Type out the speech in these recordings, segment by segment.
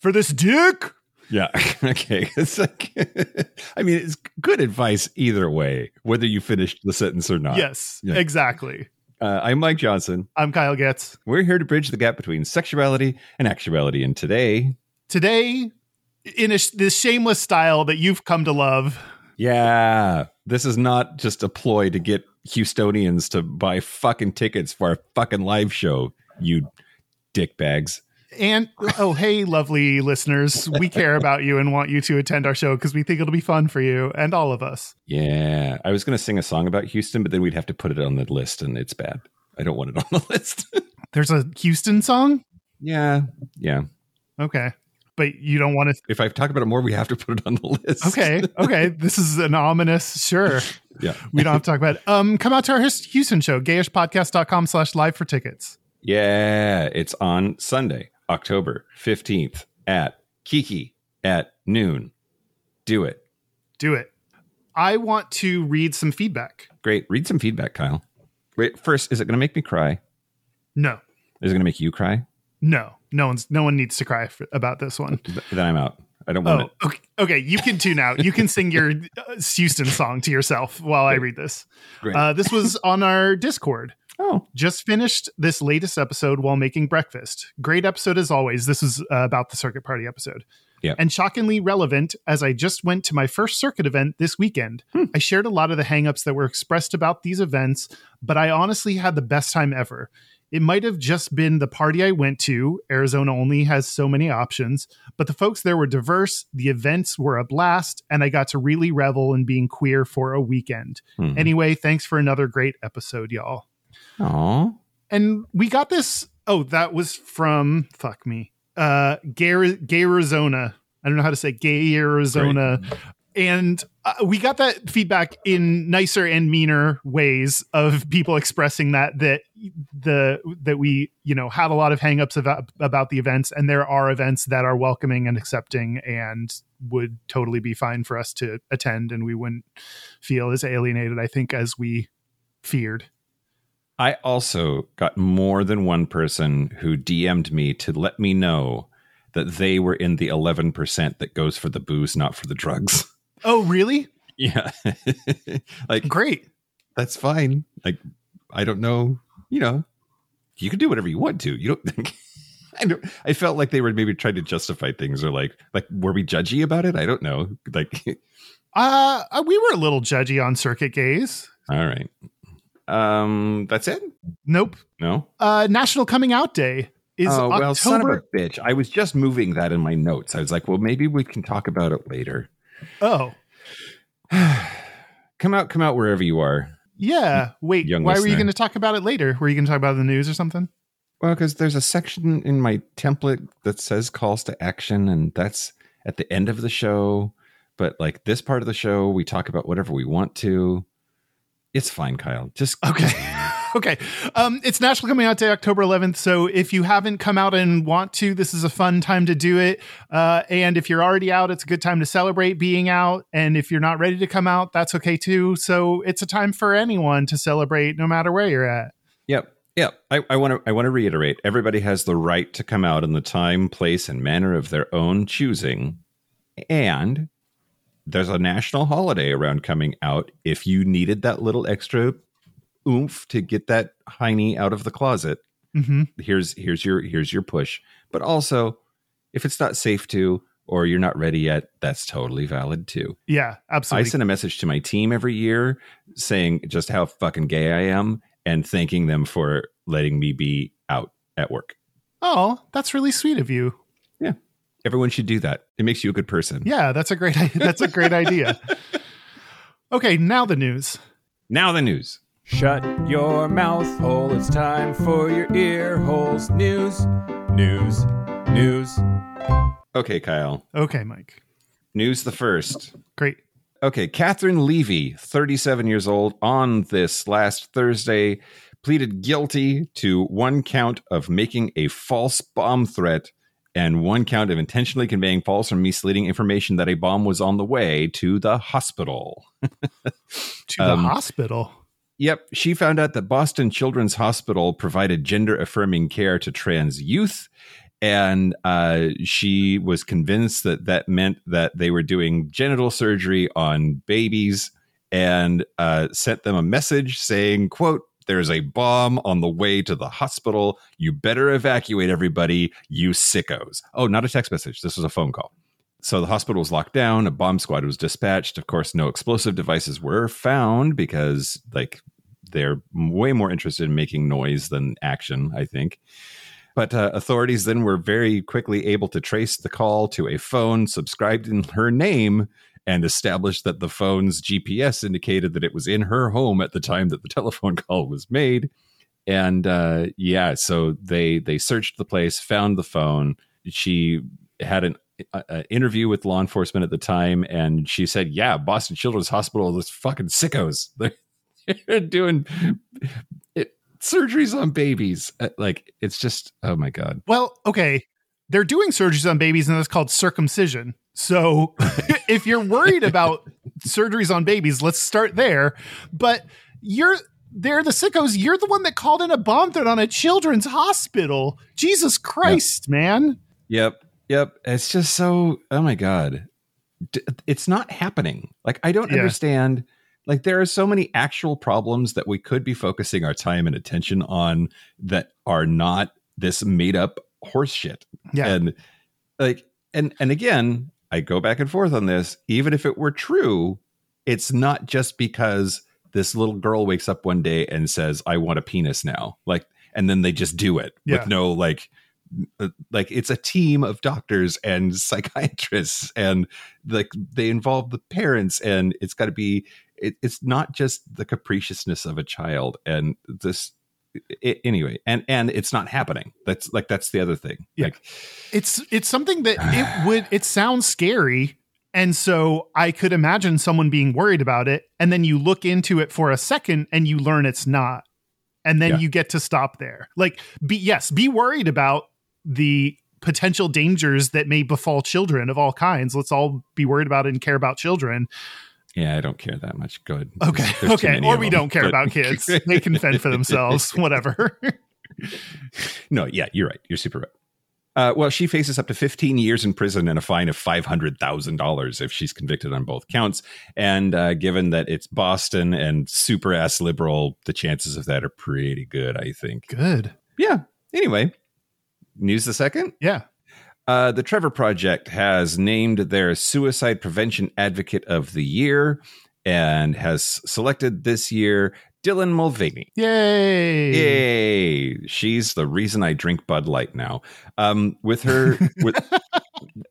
For this dick. Yeah. okay. It's like, I mean, it's good advice either way, whether you finished the sentence or not. Yes, Yeah. exactly. Uh, I'm Mike Johnson. I'm Kyle Getz. We're here to bridge the gap between sexuality and actuality. And today, Today, in a, this shameless style that you've come to love, yeah, this is not just a ploy to get Houstonians to buy fucking tickets for our fucking live show, you dickbags. And oh, hey, lovely listeners, we care about you and want you to attend our show because we think it'll be fun for you and all of us. Yeah. I was going to sing a song about Houston, but then we'd have to put it on the list, and it's bad. I don't want it on the list. There's a Houston song? yeah. Yeah. Okay. But you don't want to. If I talk about it more, we have to put it on the list. Okay. Okay. this is an ominous. Sure. Yeah. We don't have to talk about it. Um, come out to our Houston show, gayishpodcast.com slash live for tickets. Yeah. It's on Sunday, October 15th at Kiki at noon. Do it. Do it. I want to read some feedback. Great. Read some feedback, Kyle. Wait, first, is it going to make me cry? No, Is it going to make you cry? no, no one's no one needs to cry for, about this one. Then I'm out. I don't want Oh, it. okay, okay. You can tune out. You can sing your uh, Houston song to yourself while I read this. Great. Uh, this was on our Discord. Oh, Just finished this latest episode while making breakfast. Great episode as always. This is uh, about the circuit party episode. Yeah. And shockingly relevant as I just went to my first circuit event this weekend. I shared a lot of the hangups that were expressed about these events, but I honestly had the best time ever. It might have just been the party I went to. Arizona only has so many options, but the folks there were diverse, the events were a blast, and I got to really revel in being queer for a weekend. Hmm. Anyway, thanks for another great episode, y'all Aw. and we got this oh that was from fuck me uh gay gay arizona i don't know how to say gay arizona and uh, we got that feedback in nicer and meaner ways of people expressing that that the that we you know have a lot of hangups about about the events and there are events that are welcoming and accepting and would totally be fine for us to attend and we wouldn't feel as alienated i think as we feared I also got more than one person who DM'd me to let me know that they were in the 11% that goes for the booze, not for the drugs. oh really Yeah. like, great that's fine. Like, I don't know. You know, you can do whatever you want to. You don't think. I, don't, I felt like they were maybe trying to justify things or like, like, were we judgy about it? I don't know. Like, Uh, uh, we were a little judgy on circuit gays. all right. Um, that's it? Nope. No? Uh, National Coming Out Day is oh, well, son of October. a bitch. I was just moving that in my notes. I was like, well, maybe we can talk about it later. oh, come out, come out wherever you are. yeah. Wait, Young why were you going to talk about it later? Were you going to talk about the news or something? Well, because there's a section in my template that says calls to action, and that's at the end of the show. But like this part of the show, we talk about whatever we want to. It's fine, Kyle. Just Okay. okay. Um, it's National Coming Out Day, October 11th. So if you haven't come out and want to, this is a fun time to do it. Uh, and if you're already out, it's a good time to celebrate being out. And if you're not ready to come out, that's okay too. So it's a time for anyone to celebrate no matter where you're at. Yep. Yep. I want to I want to reiterate everybody has the right to come out in the time, place, and manner of their own choosing. And there's a national holiday around coming out. If you needed that little extra oomph to get that hiney out of the closet, hmm here's here's your here's your push. But also, if it's not safe to or you're not ready yet, that's totally valid too. Yeah, absolutely. I send a message to my team every year saying just how fucking gay I am and thanking them for letting me be out at work. Oh, that's really sweet of you. Everyone should do that. It makes you a good person. Yeah, that's a great that's a great idea. Okay, now the news. Now the news. Shut your mouth hole. It's time for your ear holes. News, news, news. Okay, Kyle. Okay, Mike. News the first. Great. Okay, Catherine Levy, 37 years old, on this last Thursday, pleaded guilty to one count of making a false bomb threat and one count of intentionally conveying false or misleading information that a bomb was on the way to the hospital. To Um, the hospital. Yep, she found out that Boston Children's Hospital provided gender affirming care to trans youth. And uh, she was convinced that that meant that they were doing genital surgery on babies and uh, sent them a message saying, quote, there's a bomb on the way to the hospital. You better evacuate everybody, you sickos. Oh, not a text message. This was a phone call. So the hospital was locked down. A bomb squad was dispatched. Of course, no explosive devices were found because, like, they're way more interested in making noise than action, I think. But uh, authorities then were very quickly able to trace the call to a phone subscribed in her name and established that the phone's GPS indicated that it was in her home at the time that the telephone call was made. And uh, yeah, so they they searched the place, found the phone. She had an a, a interview with law enforcement at the time, and she said, "Yeah, Boston Children's Hospital, those fucking sickos, they're, they're doing it, surgeries on babies. Uh, Like it's just, oh my god, Well, okay. They're doing surgeries on babies, and that's called circumcision. So if you're worried about surgeries on babies, let's start there. But you're they're the sickos. You're the one that called in a bomb threat on a children's hospital. Jesus Christ, man. Yep. Yep. It's just so, oh my God. D- It's not happening. Like, I don't Yeah. understand. Like, there are so many actual problems that we could be focusing our time and attention on that are not this made up horse shit. Yeah. And like, and, and again, I go back and forth on this. Even if it were true, it's not just because this little girl wakes up one day and says, I want a penis now. Like, and then they just do it Yeah. with no like, uh, like it's a team of doctors and psychiatrists and like they involve the parents and it's got to be it, it's not just the capriciousness of a child and this i anyway and and it's not happening that's like that's the other thing Yeah. like It's it's something that it would it sounds scary. And so I could imagine someone being worried about it. And then you look into it for a second and you learn it's not. And then Yeah. you get to stop there. Like be yes, be worried about the potential dangers that may befall children of all kinds. Let's all be worried about it and care about children. Yeah i don't care that much good Okay. There's okay. Or we don't care but- about kids. They can fend for themselves. Whatever. no yeah you're right you're super right uh, well, she faces up to 15 years in prison and a fine of $500,000 if she's convicted on both counts. And uh, given that it's Boston and super ass liberal, the chances of that are pretty good, I think. Good. Yeah. Anyway, news the second. Yeah. Uh, the Trevor Project has named their suicide prevention advocate of the year and has selected this year Dylan Mulvaney. Yay. Yay! She's the reason I drink Bud Light now. Um, with her with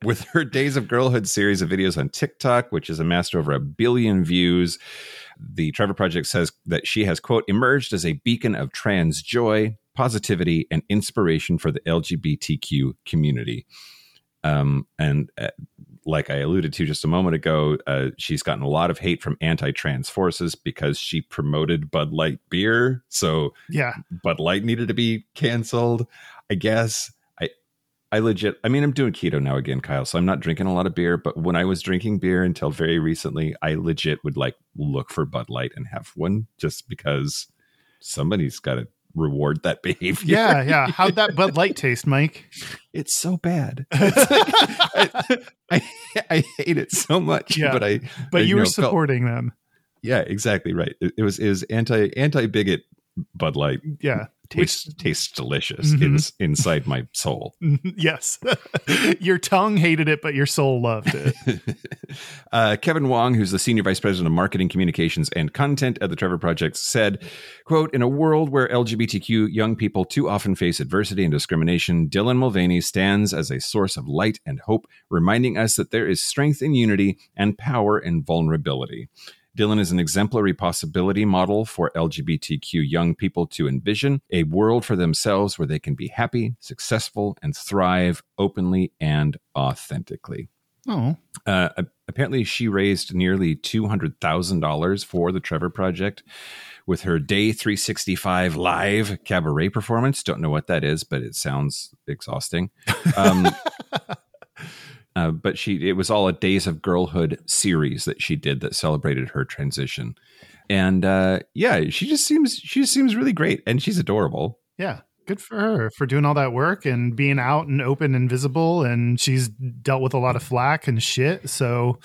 with her Days of Girlhood series of videos on TikTok, which has amassed over a billion views, the Trevor Project says that she has quote emerged as a beacon of trans joy, positivity, and inspiration for the LGBTQ community. Um, and uh, like I alluded to just a moment ago, uh, she's gotten a lot of hate from anti-trans forces because she promoted Bud Light beer. So Yeah. Bud Light needed to be canceled. I guess I I legit I mean I'm doing keto now again, Kyle, so I'm not drinking a lot of beer, but when I was drinking beer until very recently, I legit would like look for Bud Light and have one just because somebody's got to reward that behavior. Yeah. Yeah. How'd that Bud Light taste, Mike? It's so bad. It's like- I, I I hate it so much, Yeah. but I But I, you were know, felt- supporting them. yeah, exactly right. It, it was is anti anti bigot Bud Light Yeah. Tastes tastes delicious Mhm. ins inside my soul. yes. your tongue hated it, but your soul loved it. uh, Kevin Wong, who's the senior vice president of marketing, communications, and content at the Trevor Project, said, "quote In a world where LGBTQ young people too often face adversity and discrimination, Dylan Mulvaney stands as a source of light and hope, reminding us that there is strength in unity and power in vulnerability." Dylan is an exemplary possibility model for LGBTQ young people to envision a world for themselves where they can be happy, successful, and thrive openly and authentically. Oh, Uh, apparently, she raised nearly $200,000 for the Trevor Project with her Day 365 live cabaret performance. Don't know what that is, but it sounds exhausting. Um, uh, but she, it was all a Days of Girlhood series that she did that celebrated her transition. And uh, yeah, she just seems she just seems really great, and she's adorable. yeah. Good for her for doing all that work and being out and open and visible. And she's dealt with a lot of flack and shit. So,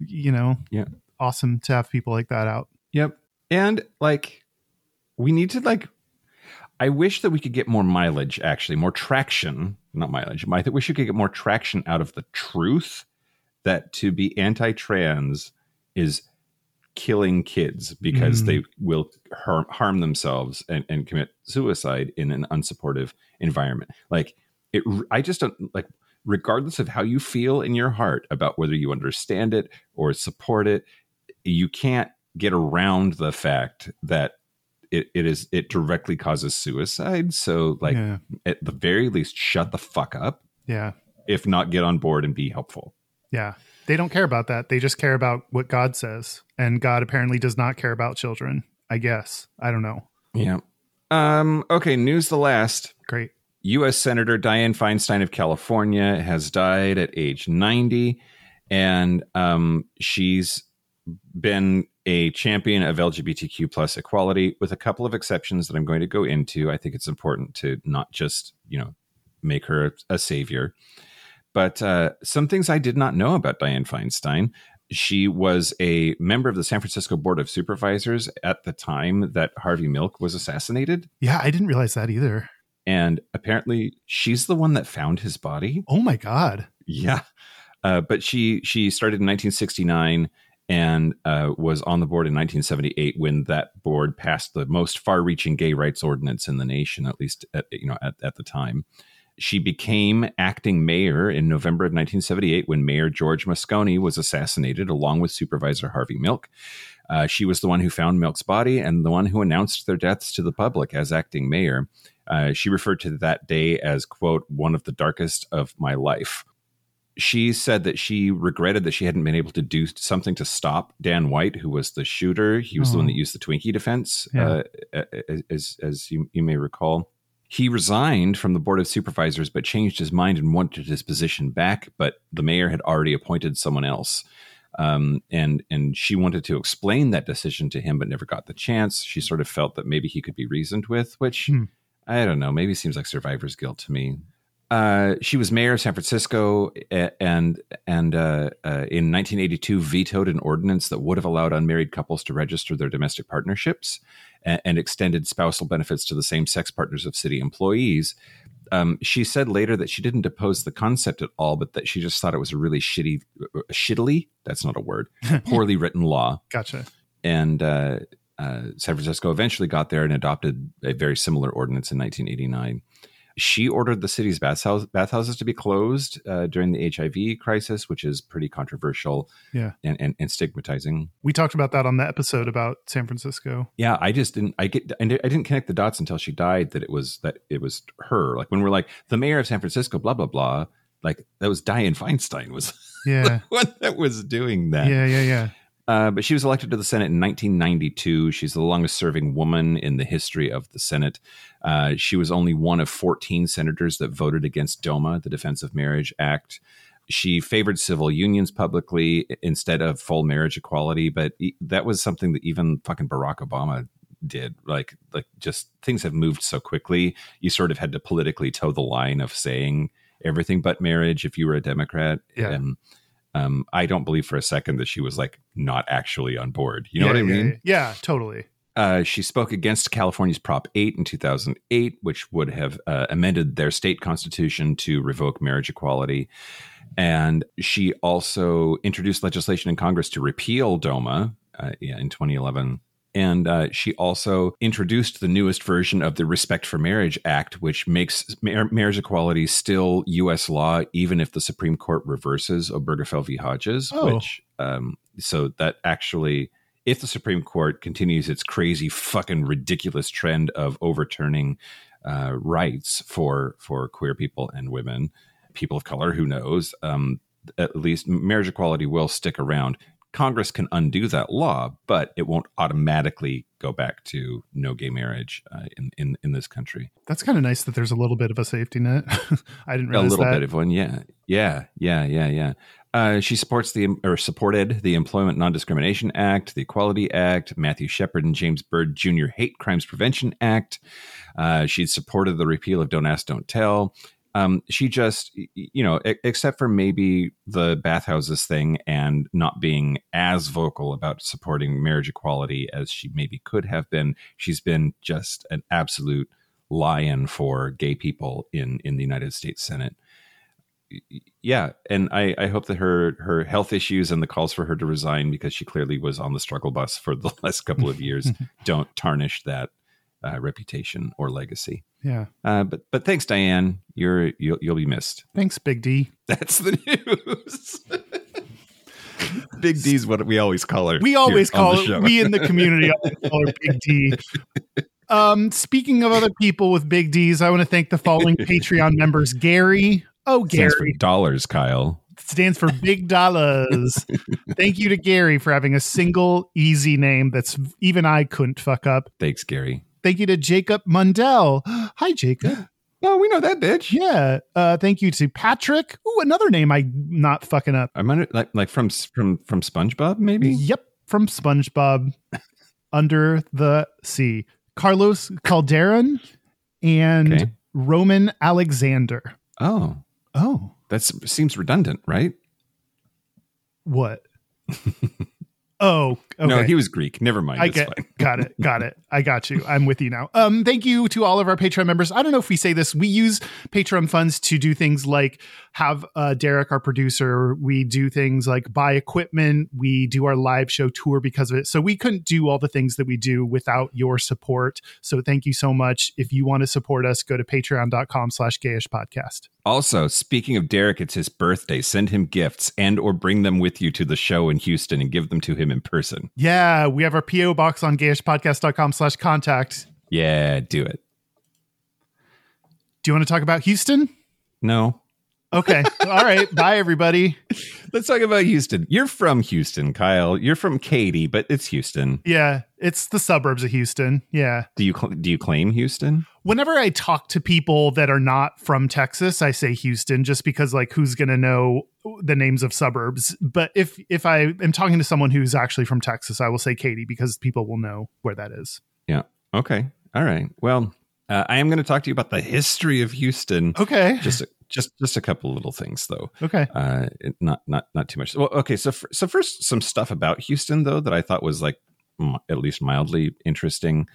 you know, Yeah. awesome to have people like that out. Yep. And like we need to like I wish that we could get more mileage actually, more traction, not mileage. I think we should get more traction out of the truth that to be anti-trans is killing kids because Mm. they will harm, harm themselves and, and commit suicide in an unsupportive environment. Like it I just don't like regardless of how you feel in your heart about whether you understand it or support it, you can't get around the fact that it, it is it directly causes suicide. So like yeah. at the very least, shut the fuck up. Yeah. If not, get on board and be helpful. Yeah. They don't care about that. They just care about what God says. And God apparently does not care about children, I guess. I don't know. Yeah. Um, okay, news the last. Great. U.S. Senator Dianne Feinstein of California has died at age 90, and um, she's been a champion of LGBTQ plus equality, with a couple of exceptions that I'm going to go into. I think it's important to not just you know make her a, savior, but uh, some things I did not know about Dianne Feinstein. She was a member of the San Francisco Board of Supervisors at the time that Harvey Milk was assassinated. Yeah, I didn't realize that either. And apparently, she's the one that found his body. Oh my God. Yeah, uh, but she she started in 1969 and uh, was on the board in 1978 when that board passed the most far-reaching gay rights ordinance in the nation, at least at, you know at, at the time. She became acting mayor in November of 1978 when Mayor George Moscone was assassinated, along with Supervisor Harvey Milk. Uh, she was the one who found Milk's body and the one who announced their deaths to the public as acting mayor. Uh, she referred to that day as, quote, one of the darkest of my life. She said that she regretted that she hadn't been able to do something to stop Dan White, who was the shooter. He was the one that used the Twinkie defense, Yeah. uh, as, as you, you may recall. He resigned from the Board of Supervisors, but changed his mind and wanted his position back. But the mayor had already appointed someone else. Um, and and she wanted to explain that decision to him, but never got the chance. She sort of felt that maybe he could be reasoned with, which Hmm. I don't know. Maybe seems like survivor's guilt to me. Uh, she was mayor of San Francisco, and and uh, uh, in 1982 vetoed an ordinance that would have allowed unmarried couples to register their domestic partnerships and, and extended spousal benefits to the same-sex partners of city employees. Um, she said later that she didn't oppose the concept at all, but that she just thought it was a really shitty, shittily. That's not a word. Poorly written law Gotcha. and uh, uh, San Francisco eventually got there and adopted a very similar ordinance in 1989. She ordered the city's bathhouse, bathhouses to be closed uh, during the HIV crisis, which is pretty controversial Yeah. and, and, and stigmatizing. We talked about that on the episode about San Francisco. Yeah, I just didn't. I get. I didn't connect the dots until she died. That it was that it was her. Like when we're like the mayor of San Francisco, blah blah blah. Like that was Dianne Feinstein was Yeah. one that was doing that. yeah. Yeah. Yeah. Uh, but she was elected to the Senate in 1992. She's the longest serving woman in the history of the Senate. Uh, she was only one of 14 senators that voted against DOMA, the Defense of Marriage Act. She favored civil unions publicly instead of full marriage equality, but e- that was something that even fucking Barack Obama did. Like, like just things have moved so quickly. You sort of had to politically toe the line of saying everything but marriage if you were a Democrat. Yeah. And um, I don't believe for a second that she was like not actually on board. You know Yeah, what I yeah, mean? Yeah, totally. Uh, she spoke against California's Prop 8 in 2008, which would have uh, amended their state constitution to revoke marriage equality. And she also introduced legislation in Congress to repeal DOMA uh, yeah, in 2011. And uh, she also introduced the newest version of the Respect for Marriage Act, which makes mar- marriage equality still U.S. law, even if the Supreme Court reverses Obergefell v. Hodges. Oh. Which, um, so that actually if the Supreme Court continues its crazy, fucking ridiculous trend of overturning uh, rights for for queer people and women, people of color, who knows? Um, at least marriage equality will stick around. Congress can undo that law, but it won't automatically go back to no gay marriage uh, in, in in this country. That's kind of nice that there's a little bit of a safety net. I didn't realize that. A little that. bit of one, yeah, yeah, yeah, yeah, yeah. Uh, she supports the or supported the Employment Non-Discrimination Act, the Equality Act, Matthew Shepard and James Byrd Jr. Hate Crimes Prevention Act. Uh, she'd supported the repeal of Don't Ask, Don't Tell. Um, she just, you know, except for maybe the bathhouses thing and not being as vocal about supporting marriage equality as she maybe could have been, she's been just an absolute lion for gay people in in the United States Senate. Yeah, and I, I hope that her her health issues and the calls for her to resign because she clearly was on the struggle bus for the last couple of years don't tarnish that uh, reputation or legacy. Yeah. Uh, but but thanks, Dianne. You're you'll, you'll be missed. Thanks, Big D. That's the news. Big D's what we always call her. We always call it, we in the community always call her Big D. Um, speaking of other people with big D's, I want to thank the following Patreon members Gary. Oh, Stands for Gary dollars, Kyle. stands for big dollars. thank you to Gary for having a single easy name that's even I couldn't fuck up. Thanks, Gary. Thank you to Jacob Mundell. Hi, Jacob. Oh, we know that bitch. Yeah. Uh, thank you to Patrick. Ooh, another name I not fucking up. I'm under like like from from from SpongeBob, maybe. Yep, from SpongeBob Under the Sea. Carlos Calderon and Okay. Roman Alexander. Oh, Oh, that seems redundant, right? what? oh, okay. No, he was Greek. Never mind. I get fine. got it. Got it. I got you. I'm with you now. Um, thank you to all of our Patreon members. I don't know if we say this. We use Patreon funds to do things like have uh, Derek, our producer. We do things like buy equipment. We do our live show tour because of it. So we couldn't do all the things that we do without your support. So thank you so much. If you want to support us, go to patreon.com slash gayish podcast. Also, speaking of Derek, it's his birthday. Send him gifts and or bring them with you to the show in Houston and give them to him in person. Yeah, we have our PO box on gayishpodcast.com slash contact. Yeah, do it. Do you want to talk about Houston? No. Okay. all right. Bye, everybody. Let's talk about Houston. You're from Houston, Kyle. You're from Katy, but it's Houston. Yeah, it's the suburbs of Houston. Yeah. Do you cl- do you claim Houston? Whenever I talk to people that are not from Texas, I say Houston just because like who's going to know the names of suburbs. But if if I am talking to someone who's actually from Texas, I will say Katy because people will know where that is. Yeah. Okay. All right. Well, uh, I am going to talk to you about the history of Houston. Okay. Just a, just just a couple of little things though. Okay. uh not not not too much well okay so f- so first some stuff about houston though that i thought was like m- at least mildly interesting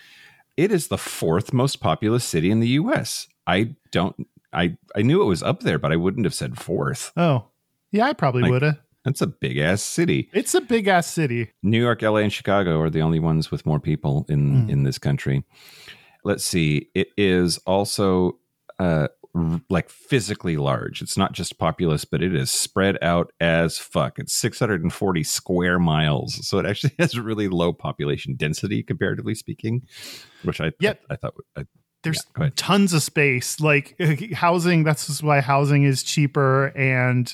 it is the fourth most populous city in the us i don't i i knew it was up there but i wouldn't have said fourth Oh. Yeah, I probably Like- would have. that's a big ass city It's a big ass city. new york la and chicago are the only ones with more people in Mm. in this country let's see it is also uh like physically large it's not just populous but it is spread out as fuck it's 640 square miles so it actually has really low population density comparatively speaking which i Yep. i, I thought I, There's Yeah, tons of space. Like housing, that's why housing is cheaper. And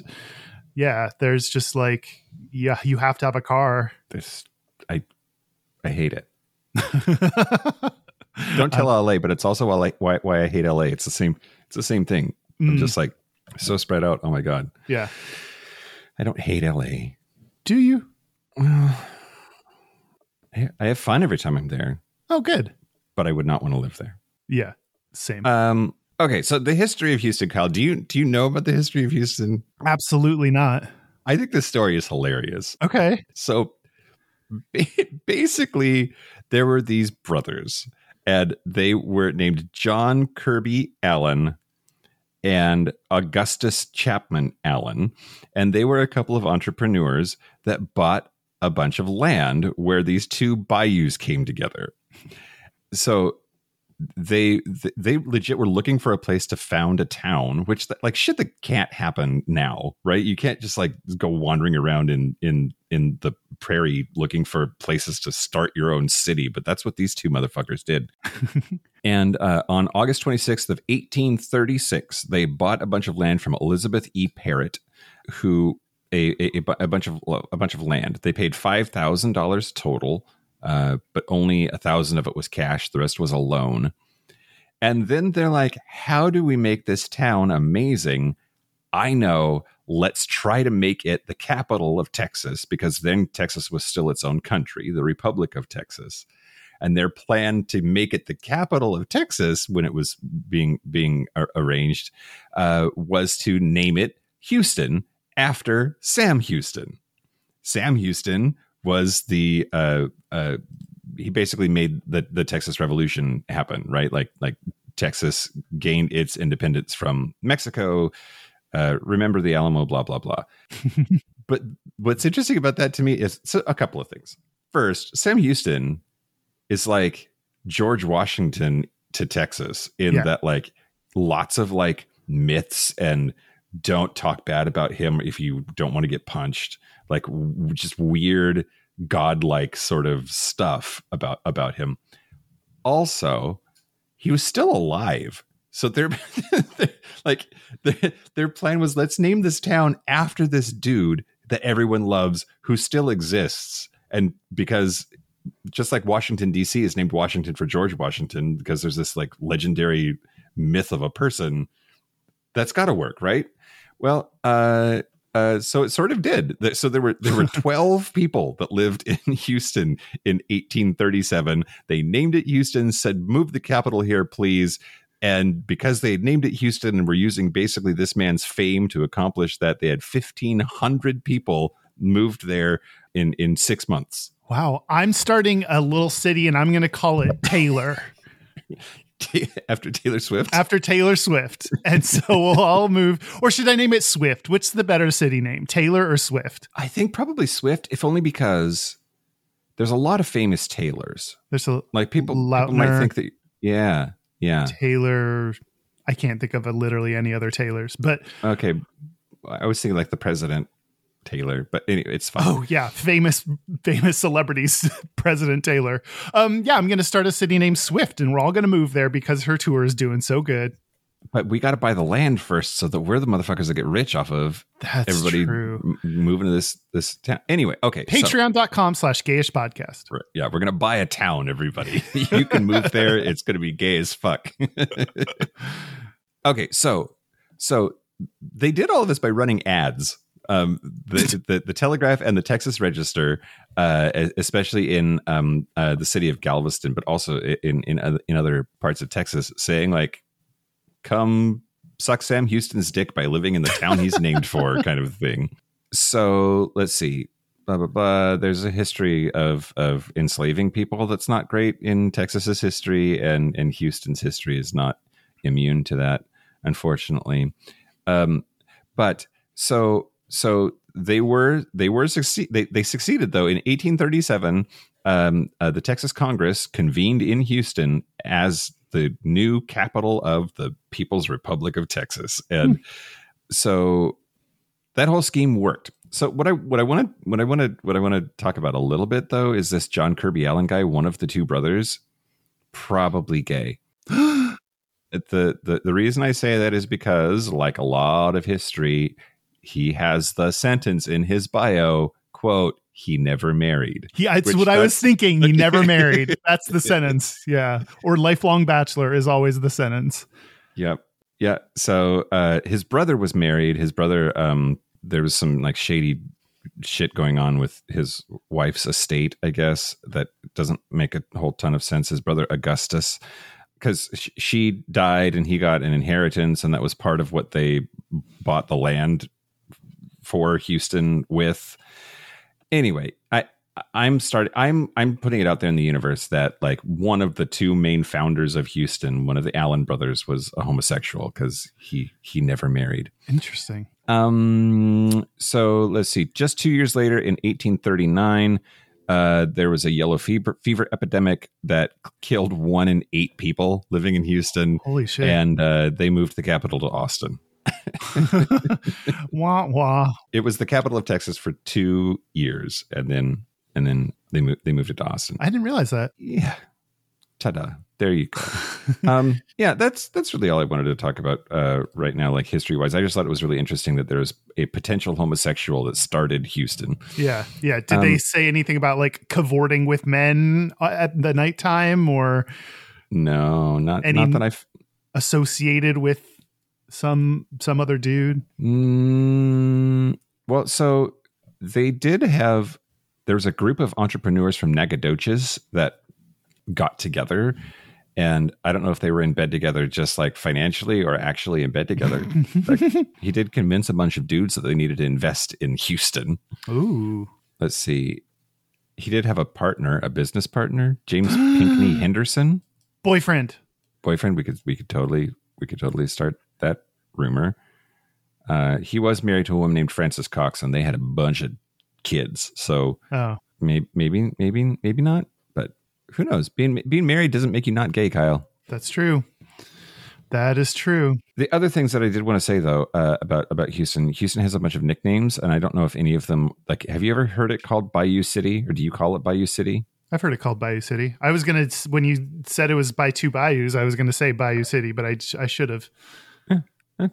yeah, there's just like, yeah, you have to have a car. this i i hate it don't tell la but it's also why, why why i hate la it's the same it's the same thing i'm Mm. just like so spread out oh my god yeah. i don't hate la Do you? Well, I I have fun every time I'm there, Oh, good. but I would not want to live there. Yeah. Same. Um, okay, so the history of Houston, Kyle. Do you do you know about the history of Houston? Absolutely not. I think this story is hilarious. Okay. So basically, there were these brothers, and they were named John Kirby Allen and Augustus Chapman Allen. And they were a couple of entrepreneurs that bought a bunch of land where these two bayous came together. So they they legit were looking for a place to found a town which like shit that can't happen now right you can't just like go wandering around in in in the prairie looking for places to start your own city, but that's what these two motherfuckers did. and uh, on August 26th of 1836, they bought a bunch of land from Elizabeth E. Parrott, who a, a, a bunch of a bunch of land. They paid five thousand dollars total, uh, but only a thousand of it was cash. The rest was a loan. And then they're like, "How do we make this town amazing?" I know. Let's try to make it the capital of Texas because then Texas was still its own country, the Republic of Texas. And their plan to make it the capital of Texas when it was being being arranged uh, was to name it Houston after Sam Houston. Sam Houston was the uh, uh, he basically made the the Texas Revolution happen, right? Like like Texas gained its independence from Mexico uh, remember the Alamo, blah, blah, blah. but what's interesting about that to me is so a couple of things. First, Sam Houston is like George Washington to Texas in yeah. that, like, lots of like myths and don't talk bad about him if you don't want to get punched. Like, w- just weird, godlike sort of stuff about about him. Also, he was still alive so their like their, their plan was let's name this town after this dude that everyone loves who still exists. And because just like Washington D.C. is named Washington for George Washington because there's this like legendary myth of a person, that's got to work, right? Well, uh, uh, so it sort of did. So there were there were twelve people that lived in Houston in 1837. They named it Houston, said, "Move the capital here, please." And because they had named it Houston and were using basically this man's fame to accomplish that, they had 1,500 people moved there in, in six months. Wow. I'm starting a little city and I'm going to call it Taylor. After Taylor Swift? After Taylor Swift. And so we'll all move. Or should I name it Swift? What's the better city name, Taylor or Swift? I think probably Swift, if only because there's a lot of famous Taylors. There's a like people, people might think that, yeah. Yeah. Taylor. I can't think of a, literally any other Taylors, but okay. I was thinking like the president Taylor, but anyway, it's fine. Oh yeah, famous famous celebrities, President Taylor. Um, yeah, I'm going to start a city named Swift, and we're all going to move there because her tour is doing so good. But we got to buy the land first, so that we're the motherfuckers that get rich off of That's everybody true. M- moving to this this town. Anyway, okay. Patreon.com/slash Gayish podcast. Yeah, we're gonna buy a town, everybody. you can move there. It's gonna be gay as fuck. okay, so so they did all of this by running ads. Um, the, the, the Telegraph and the Texas Register, uh, especially in um, uh, the city of Galveston, but also in in other, in other parts of Texas, saying like come suck Sam Houston's dick by living in the town he's named for, kind of thing. So let's see. Blah, blah, blah. There's a history of of enslaving people that's not great in Texas's history, and and Houston's history is not immune to that, unfortunately. Um, but so so they were they were succeed they, they succeeded though in 1837 um, uh, the texas congress convened in houston as the new capital of the People's Republic of Texas. And hmm. so that whole scheme worked. So what I what I want to what I want to what I want to talk about a little bit though is this John Kirby Allen guy, one of the two brothers, probably gay. the, the the reason I say that is because, like a lot of history, he has the sentence in his bio, quote, he never married. Yeah, it's what I was thinking. He never married. That's the sentence. Yeah. Or lifelong bachelor is always the sentence. Yep. Yeah. So uh, his brother was married. His brother, um, there was some like shady shit going on with his wife's estate, I guess, that doesn't make a whole ton of sense. His brother Augustus, because she died and he got an inheritance, and that was part of what they bought the land for Houston with anyway, I I'm starting I'm I'm putting it out there in the universe that like one of the two main founders of Houston, one of the Allen brothers was a homosexual cuz he he never married. Interesting. Um so let's see just 2 years later in 1839 uh, there was a yellow fever fever epidemic that killed one in eight people living in Houston. Holy shit! And uh, they moved the capital to Austin. wah wah. It was the capital of Texas for two years, and then and then they moved they moved it to Austin. I didn't realize that. Yeah. Ta-da. There you go. um, yeah, that's that's really all I wanted to talk about uh, right now, like history wise. I just thought it was really interesting that there's a potential homosexual that started Houston. Yeah, yeah. Did they Um, say anything about like cavorting with men uh, at the nighttime or No, not not that I've. associated with some some other dude? Mm, well, so they did have. There was a group of entrepreneurs from Nacogdoches that got together, and I don't know if they were in bed together just like financially or actually in bed together. Like, he did convince a bunch of dudes that they needed to invest in Houston. Ooh, let's see he did have a partner a business partner james pinckney henderson boyfriend. boyfriend we could we could totally we could totally start that rumor uh he was married to a woman named frances cox and they had a bunch of kids so Oh, maybe maybe maybe maybe not but who knows being being married doesn't make you not gay kyle that's true. That is true. the other things that I did want to say though uh, about about Houston, Houston has a bunch of nicknames, and I don't know if any of them like. Have you ever heard it called Bayou City, or do you call it Bayou City? I've heard it called Bayou City. I was gonna when you said it was by two bayous, I was gonna say Bayou City, but I I should have.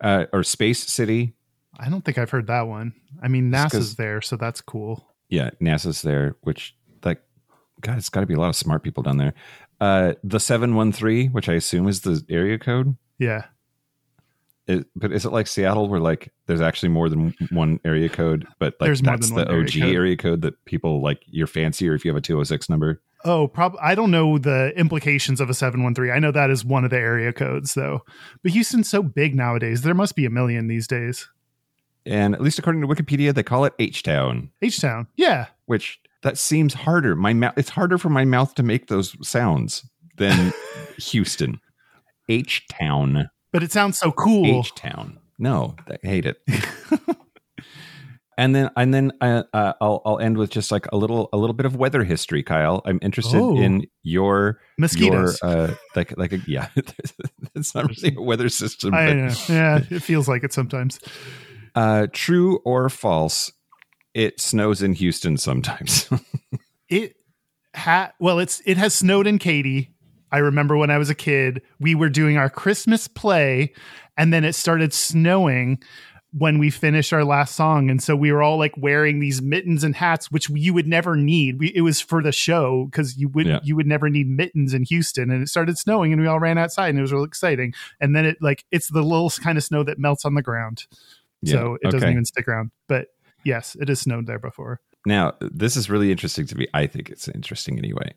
uh, or Space City. I don't think I've heard that one. I mean, NASA's there, so that's cool. Yeah, NASA's there, which like God, it's got to be a lot of smart people down there. Uh, the seven one three, which I assume is the area code. Yeah, Is, but is it like Seattle, where like there's actually more than one area code, but like There's that's the area OG code. area code that people like you're fancier if you have a two hundred six number. Oh, prob I don't know the implications of a 713. I know that is one of the area codes though. But Houston's so big nowadays. There must be a million these days. And at least according to Wikipedia, they call it H Town, H-Town. Yeah. which that seems harder. My mouth, it's harder for my mouth to make those sounds than Houston. H Town. But it sounds so cool. H Town. No, I hate it. and then and then uh, uh, I'll I'll end with just like a little a little bit of weather history, Kyle. I'm interested Oh. in your Mosquitoes. Your, uh, like like a, yeah, it's not really a weather system. Yeah, it feels like it sometimes. uh, true or false? It snows in Houston sometimes. It had well, it's it has snowed in Katy. I remember when I was a kid, we were doing our Christmas play, and then it started snowing when we finished our last song, and so we were all like wearing these mittens and hats, which you would never need. We, it was for the show because you would Yeah. you would never need mittens in Houston, and it started snowing, and we all ran outside, and it was real exciting. And then it like it's the little kind of snow that melts on the ground, so it doesn't even stick around. But yes, it has snowed there before. Now, this is really interesting to me. I think it's interesting anyway.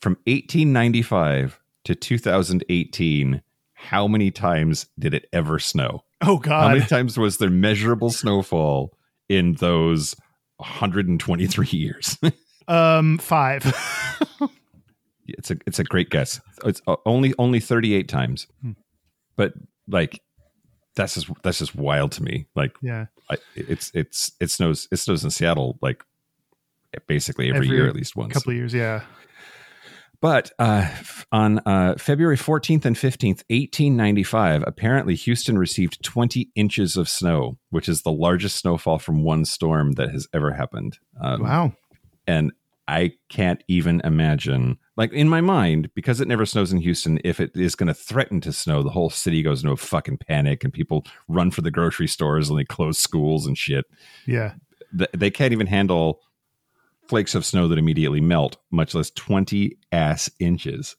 From 1895 to 2018, how many times did it ever snow? Oh God! How many times was there measurable snowfall in those 123 years? um, five. it's a it's a great guess. It's uh, only only 38 times. Hmm. But like that's just that's just wild to me. Like yeah. I, it's it's it snows it snows in Seattle like basically every, Every year at least once. couple of years yeah But uh, on uh, February 14th and 15th, 1895, apparently Houston received 20 inches of snow, which is the largest snowfall from one storm that has ever happened. Um, wow. And I can't even imagine, like in my mind, because it never snows in Houston, if it is going to threaten to snow, the whole city goes into a fucking panic and people run for the grocery stores and they close schools and shit. Yeah. They can't even handle flakes of snow that immediately melt, much less 20 ass inches.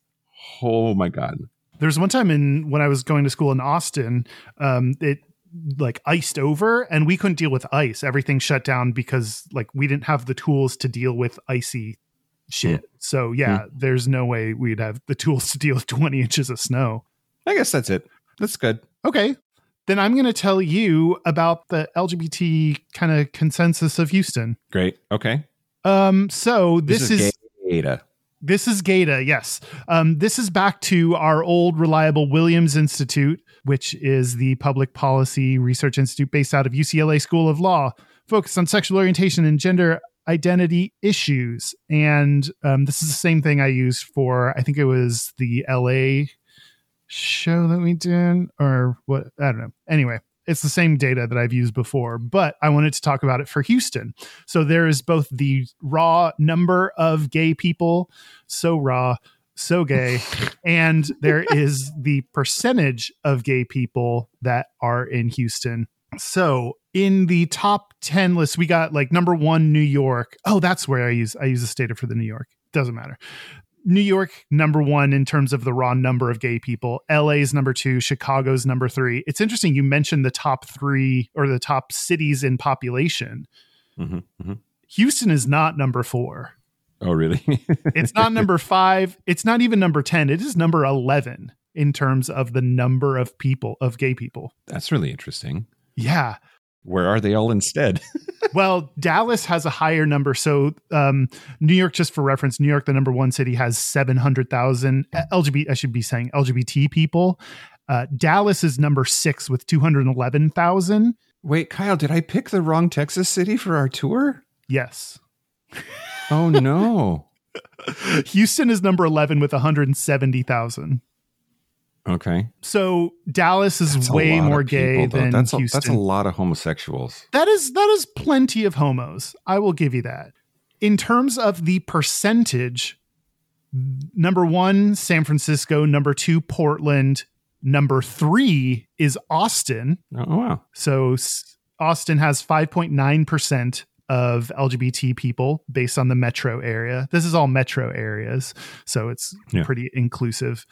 Oh my God. there was one time in when i was going to school in austin um it like iced over and we couldn't deal with ice everything shut down because like we didn't have the tools to deal with icy shit so yeah there's no way we'd have the tools to deal with 20 inches of snow I guess that's it. That's good. okay then i'm going to tell you about the lgbt kind of consensus of houston Great. Okay. Um so this, is, Gata. This is GATA, yes. Um, this is back to our old reliable Williams Institute, which is the public policy research institute based out of UCLA School of Law, focused on sexual orientation and gender identity issues. And um, this is the same thing I used for, I think it was the LA show that we did, or what? I don't know. Anyway, It's the same data that I've used before, but I wanted to talk about it for Houston. So there is both the raw number of gay people, so raw, so gay, and there is the percentage of gay people that are in Houston. So in the top 10 list, we got like number one, New York. Oh, that's where I use I use the data for the New York. Doesn't matter. New York number one in terms of the raw number of gay people. LA's number two. Chicago's number three. It's interesting you mentioned the top three or the top cities in population. Mhm, mhm. Houston is not number four. Oh, really? It's not number five. It's not even number 10. It is number 11 in terms of the number of people, of gay people. That's really interesting. Yeah. Where are they all instead? Well, Dallas has a higher number. So, um, New York, just for reference, New York, the number one city, has 700,000 LGBT, I should be saying LGBT people. Uh, Dallas is number six with 211,000. Wait, Kyle, did I pick the wrong Texas city for our tour? Yes. Oh no. Houston is number 11 with 170,000. Okay. So Dallas is That's way more gay though. than that's a, Houston. that's a lot of homosexuals. that is that is plenty of homos. I will give you that. In terms of the percentage, number one, San Francisco. Number two, Portland. Number three is Austin. Oh, oh wow. So s- Austin has 5.9% of LGBT people based on the metro area. This is all metro areas. So it's Yeah. pretty inclusive.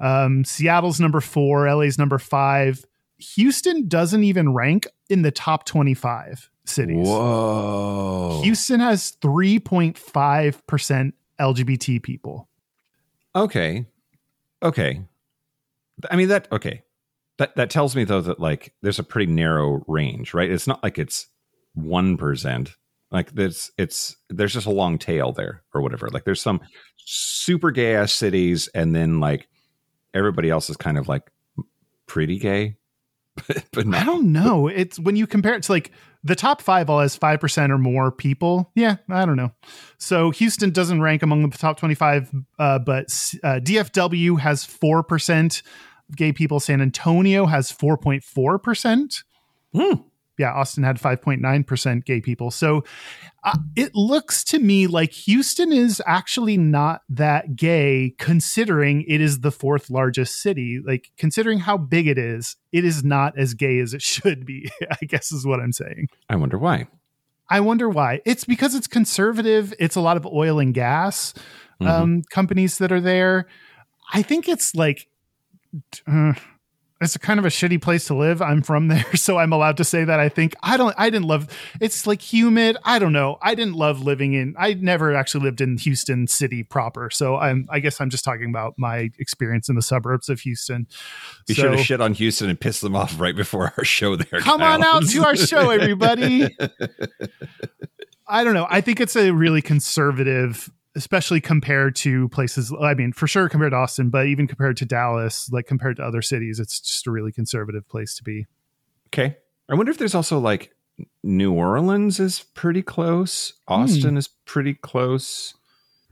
Um, Seattle's number four, LA's number five. Houston doesn't even rank in the top 25 cities. Whoa. Houston has 3.5% LGBT people. Okay. Okay. I mean that okay. That that tells me though that like there's a pretty narrow range, right? It's not like it's 1%. Like there's it's there's just a long tail there or whatever. Like there's some super gay ass cities and then like everybody else is kind of like pretty gay. But, but I don't know. It's when you compare it to like the top five all has 5% or more people. Yeah, I don't know. So Houston doesn't rank among the top 25, uh, but uh, DFW has 4% of gay people. San Antonio has 4.4%. Hmm. Yeah, Austin had 5.9% gay people. So uh, it looks to me like Houston is actually not that gay considering it is the fourth largest city. Like, considering how big it is, it is not as gay as it should be, I guess is what I'm saying. I wonder why. I wonder why. It's because it's conservative, it's a lot of oil and gas um, companies that are there. I think it's like, uh, it's a kind of a shitty place to live. I'm from there, so I'm allowed to say that. I think I don't. I didn't love. It's like humid. I don't know. I didn't love living in. I never actually lived in Houston city proper, so I'm. I guess I'm just talking about my experience in the suburbs of Houston. Be So- sure to shit on Houston and piss them off right before our show there. Come on out to our show, everybody. I don't know. I think it's a really conservative, especially compared to places. I mean, for sure compared to Austin, but even compared to Dallas, like compared to other cities, it's just a really conservative place to be. Okay. I wonder if there's also like New Orleans is pretty close. Austin hmm. is pretty close.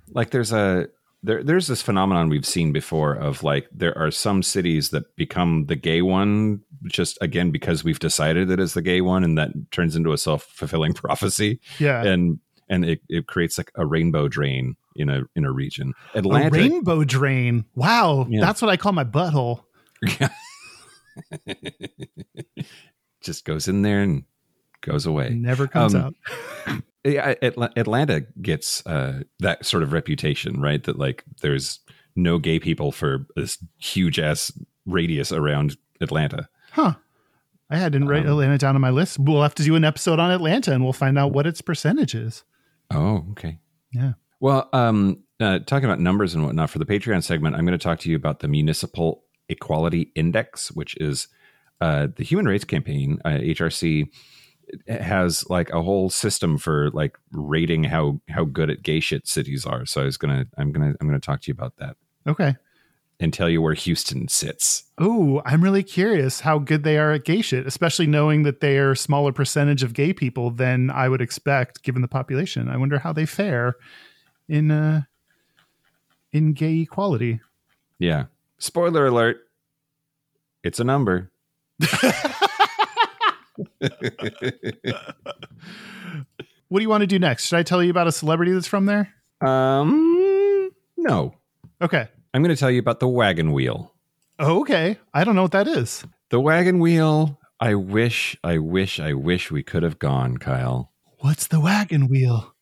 Like there's a there there's this phenomenon we've seen before of like there are some cities that become the gay one just again because we've decided that it is the gay one and that turns into a self-fulfilling prophecy Yeah. and and it, it creates like a rainbow drain in a in a region. a Atlanta rainbow drain. Wow. Yeah. That's what I call my butthole. just goes in there and goes away. Never comes Um, out. yeah, Atla- Atlanta gets uh, that sort of reputation, right? That like there's no gay people for this huge ass radius around Atlanta. Huh. I hadn't write Um, Atlanta down on my list. We'll have to do an episode on Atlanta and we'll find out what its percentage is. Oh, okay. Yeah. Well, um, uh, talking about numbers and whatnot for the Patreon segment, I'm going to talk to you about the Municipal Equality Index, which is uh, the Human Rights Campaign, uh, HRC, has like a whole system for like rating how how good at gay shit cities are. So I was gonna, I'm gonna, I'm gonna talk to you about that Okay. And tell you where Houston sits. Oh, I'm really curious how good they are at gay shit, especially knowing that they are a smaller percentage of gay people than I would expect given the population. I wonder how they fare in uh in gay equality. Yeah. Spoiler alert. It's a number. What do you want to do next? Should I tell you about a celebrity that's from there? um, no. Okay. I'm going to tell you about the wagon wheel. Oh, okay. I don't know what that is. The wagon wheel. I wish, I wish, I wish we could have gone, Kyle. What's the wagon wheel?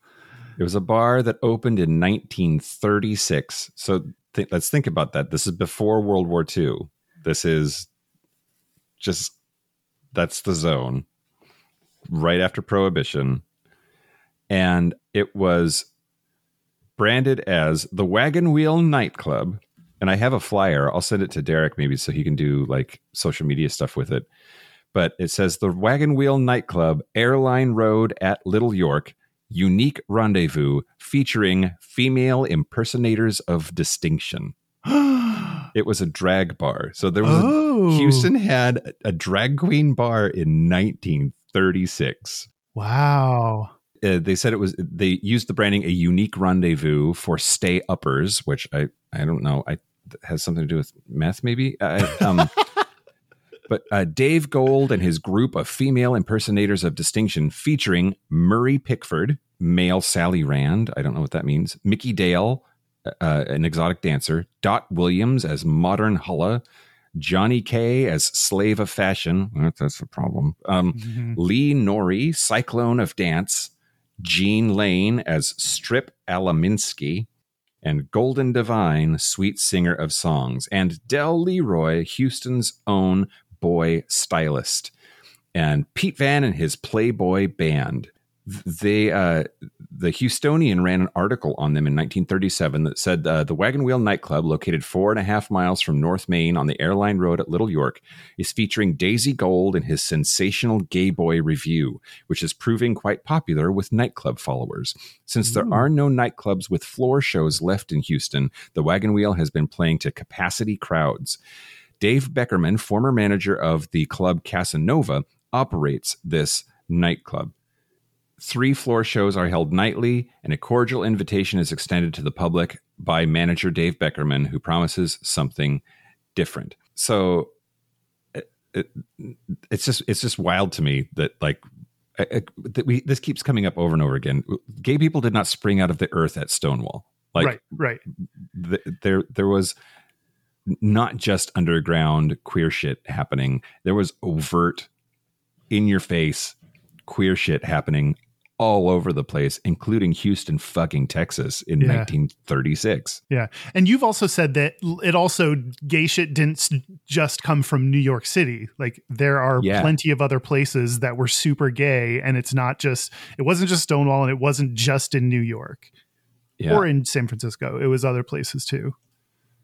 It was a bar that opened in 1936. So th- let's think about that. This is before World War II. This is just that's the zone right after Prohibition. And it was branded as the Wagon Wheel Nightclub. And I have a flyer. I'll send it to Derek maybe so he can do like social media stuff with it. But it says the Wagon Wheel Nightclub, Airline Road at Little York, unique rendezvous featuring female impersonators of distinction. It was a drag bar. So there was a, oh, Houston had a drag queen bar in 1936. Wow. Uh, they said it was they used the branding a unique rendezvous for stay uppers, which I I don't know. I has something to do with meth, maybe. Uh, um, but uh, Dave Gold and his group of female impersonators of distinction, featuring Murray Pickford, male Sally Rand. I don't know what that means. Mickey Dale, uh, an exotic dancer. Dot Williams as modern Hulla. Johnny K as slave of fashion. That's a problem. Um, Mhm. Lee Norrie, Cyclone of Dance, Jean Lane as Strip Alaminsky, and Golden Divine, Sweet Singer of Songs, and Del Leroy, Houston's own boy stylist, and Pete Van and his Playboy band. They, uh, the Houstonian ran an article on them in 1937 that said uh, the Wagon Wheel nightclub, located four and a half miles from North Main on the Airline Road at Little York, is featuring Daisy Gold in his sensational Gay Boy review, which is proving quite popular with nightclub followers. Since there are no nightclubs with floor shows left in Houston, the Wagon Wheel has been playing to capacity crowds. Dave Beckerman, former manager of the club Casanova, operates this nightclub. Three floor shows are held nightly, and a cordial invitation is extended to the public by manager Dave Beckerman, who promises something different. So it, it, it's just it's just wild to me that like I- I- that we this keeps coming up over and over again. Gay people did not spring out of the earth at Stonewall. Like right, right. th- there there was not just underground queer shit happening. There was overt, in your face queer shit happening all over the place, including Houston, fucking Texas in Yeah. 1936. Yeah. And you've also said that it also gay shit didn't just come from New York City. Like there are Yeah. plenty of other places that were super gay and it's not just it wasn't just Stonewall and it wasn't just in New York Yeah. or in San Francisco. It was other places too.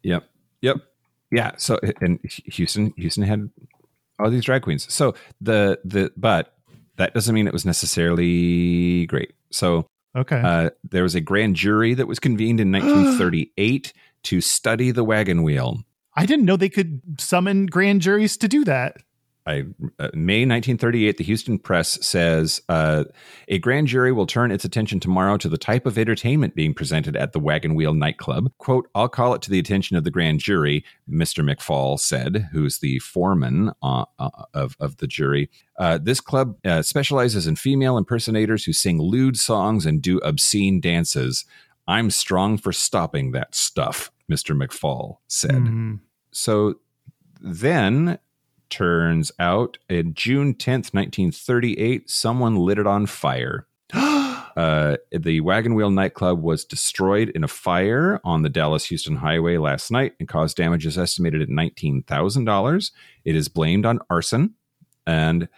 Yep. Yep. Yeah. So and Houston, Houston had all these drag queens. So the the but that doesn't mean it was necessarily great. So Okay. Uh, there was a grand jury that was convened in 1938 to study the wagon wheel. I didn't know they could summon grand juries to do that. I, uh, May 1938, the Houston Press says uh, a grand jury will turn its attention tomorrow to the type of entertainment being presented at the Wagon Wheel nightclub. "Quote: I'll call it to the attention of the grand jury," Mr. McFall said, who's the foreman uh, uh, of of the jury. Uh, this club uh, specializes in female impersonators who sing lewd songs and do obscene dances. I'm strong for stopping that stuff, Mr. McFall said. Mm. So then turns out in June 10th, 1938, someone lit it on fire. Uh, the Wagon Wheel nightclub was destroyed in a fire on the Dallas Houston highway last night and caused damages estimated at $19,000. It is blamed on arson. And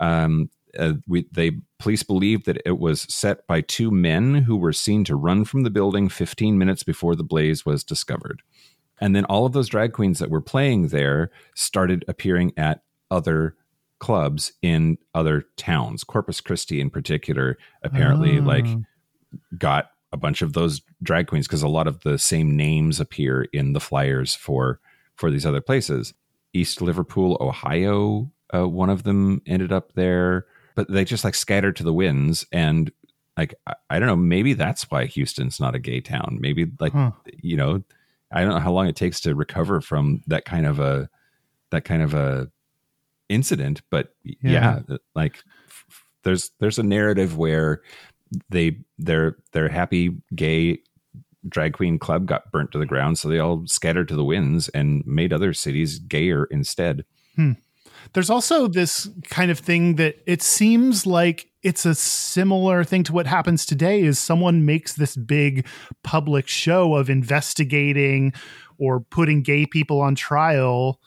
um, uh, we, they police believe that it was set by two men who were seen to run from the building 15 minutes before the blaze was discovered. And then all of those drag queens that were playing there started appearing at other clubs in other towns. Corpus Christi, in particular, apparently Oh. like got a bunch of those drag queens because a lot of the same names appear in the flyers for for these other places. East Liverpool, Ohio, uh, one of them ended up there, but they just like scattered to the winds and. Like I, I don't know, maybe that's why Houston's not a gay town. Maybe like Huh. you know, I don't know how long it takes to recover from that kind of a that kind of a incident, but yeah, yeah like f- there's there's a narrative where they their their happy gay drag queen club got burnt to the ground, so they all scattered to the winds and made other cities gayer instead. Hmm. There's also this kind of thing that it seems like it's a similar thing to what happens today is someone makes this big public show of investigating or putting gay people on trial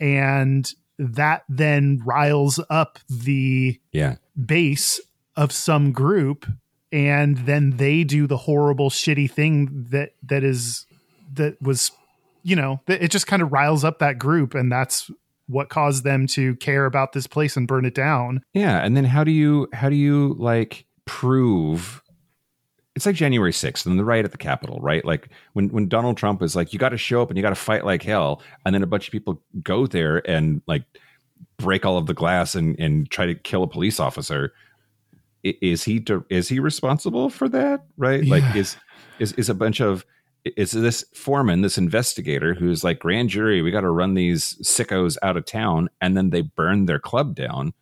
and that then riles up the yeah. base of some group and then they do the horrible shitty thing that that is that was you know it just kind of riles up that group and that's what caused them to care about this place and burn it down yeah and then how do you how do you like prove it's like January 6th and the riot at the Capitol, right? Like when, when Donald Trump is like, you got to show up and you got to fight like hell. And then a bunch of people go there and like break all of the glass and, and try to kill a police officer is he is he responsible for that right yeah. like is is is a bunch of is this foreman this investigator who's like grand jury we got to run these sickos out of town and then they burn their club down.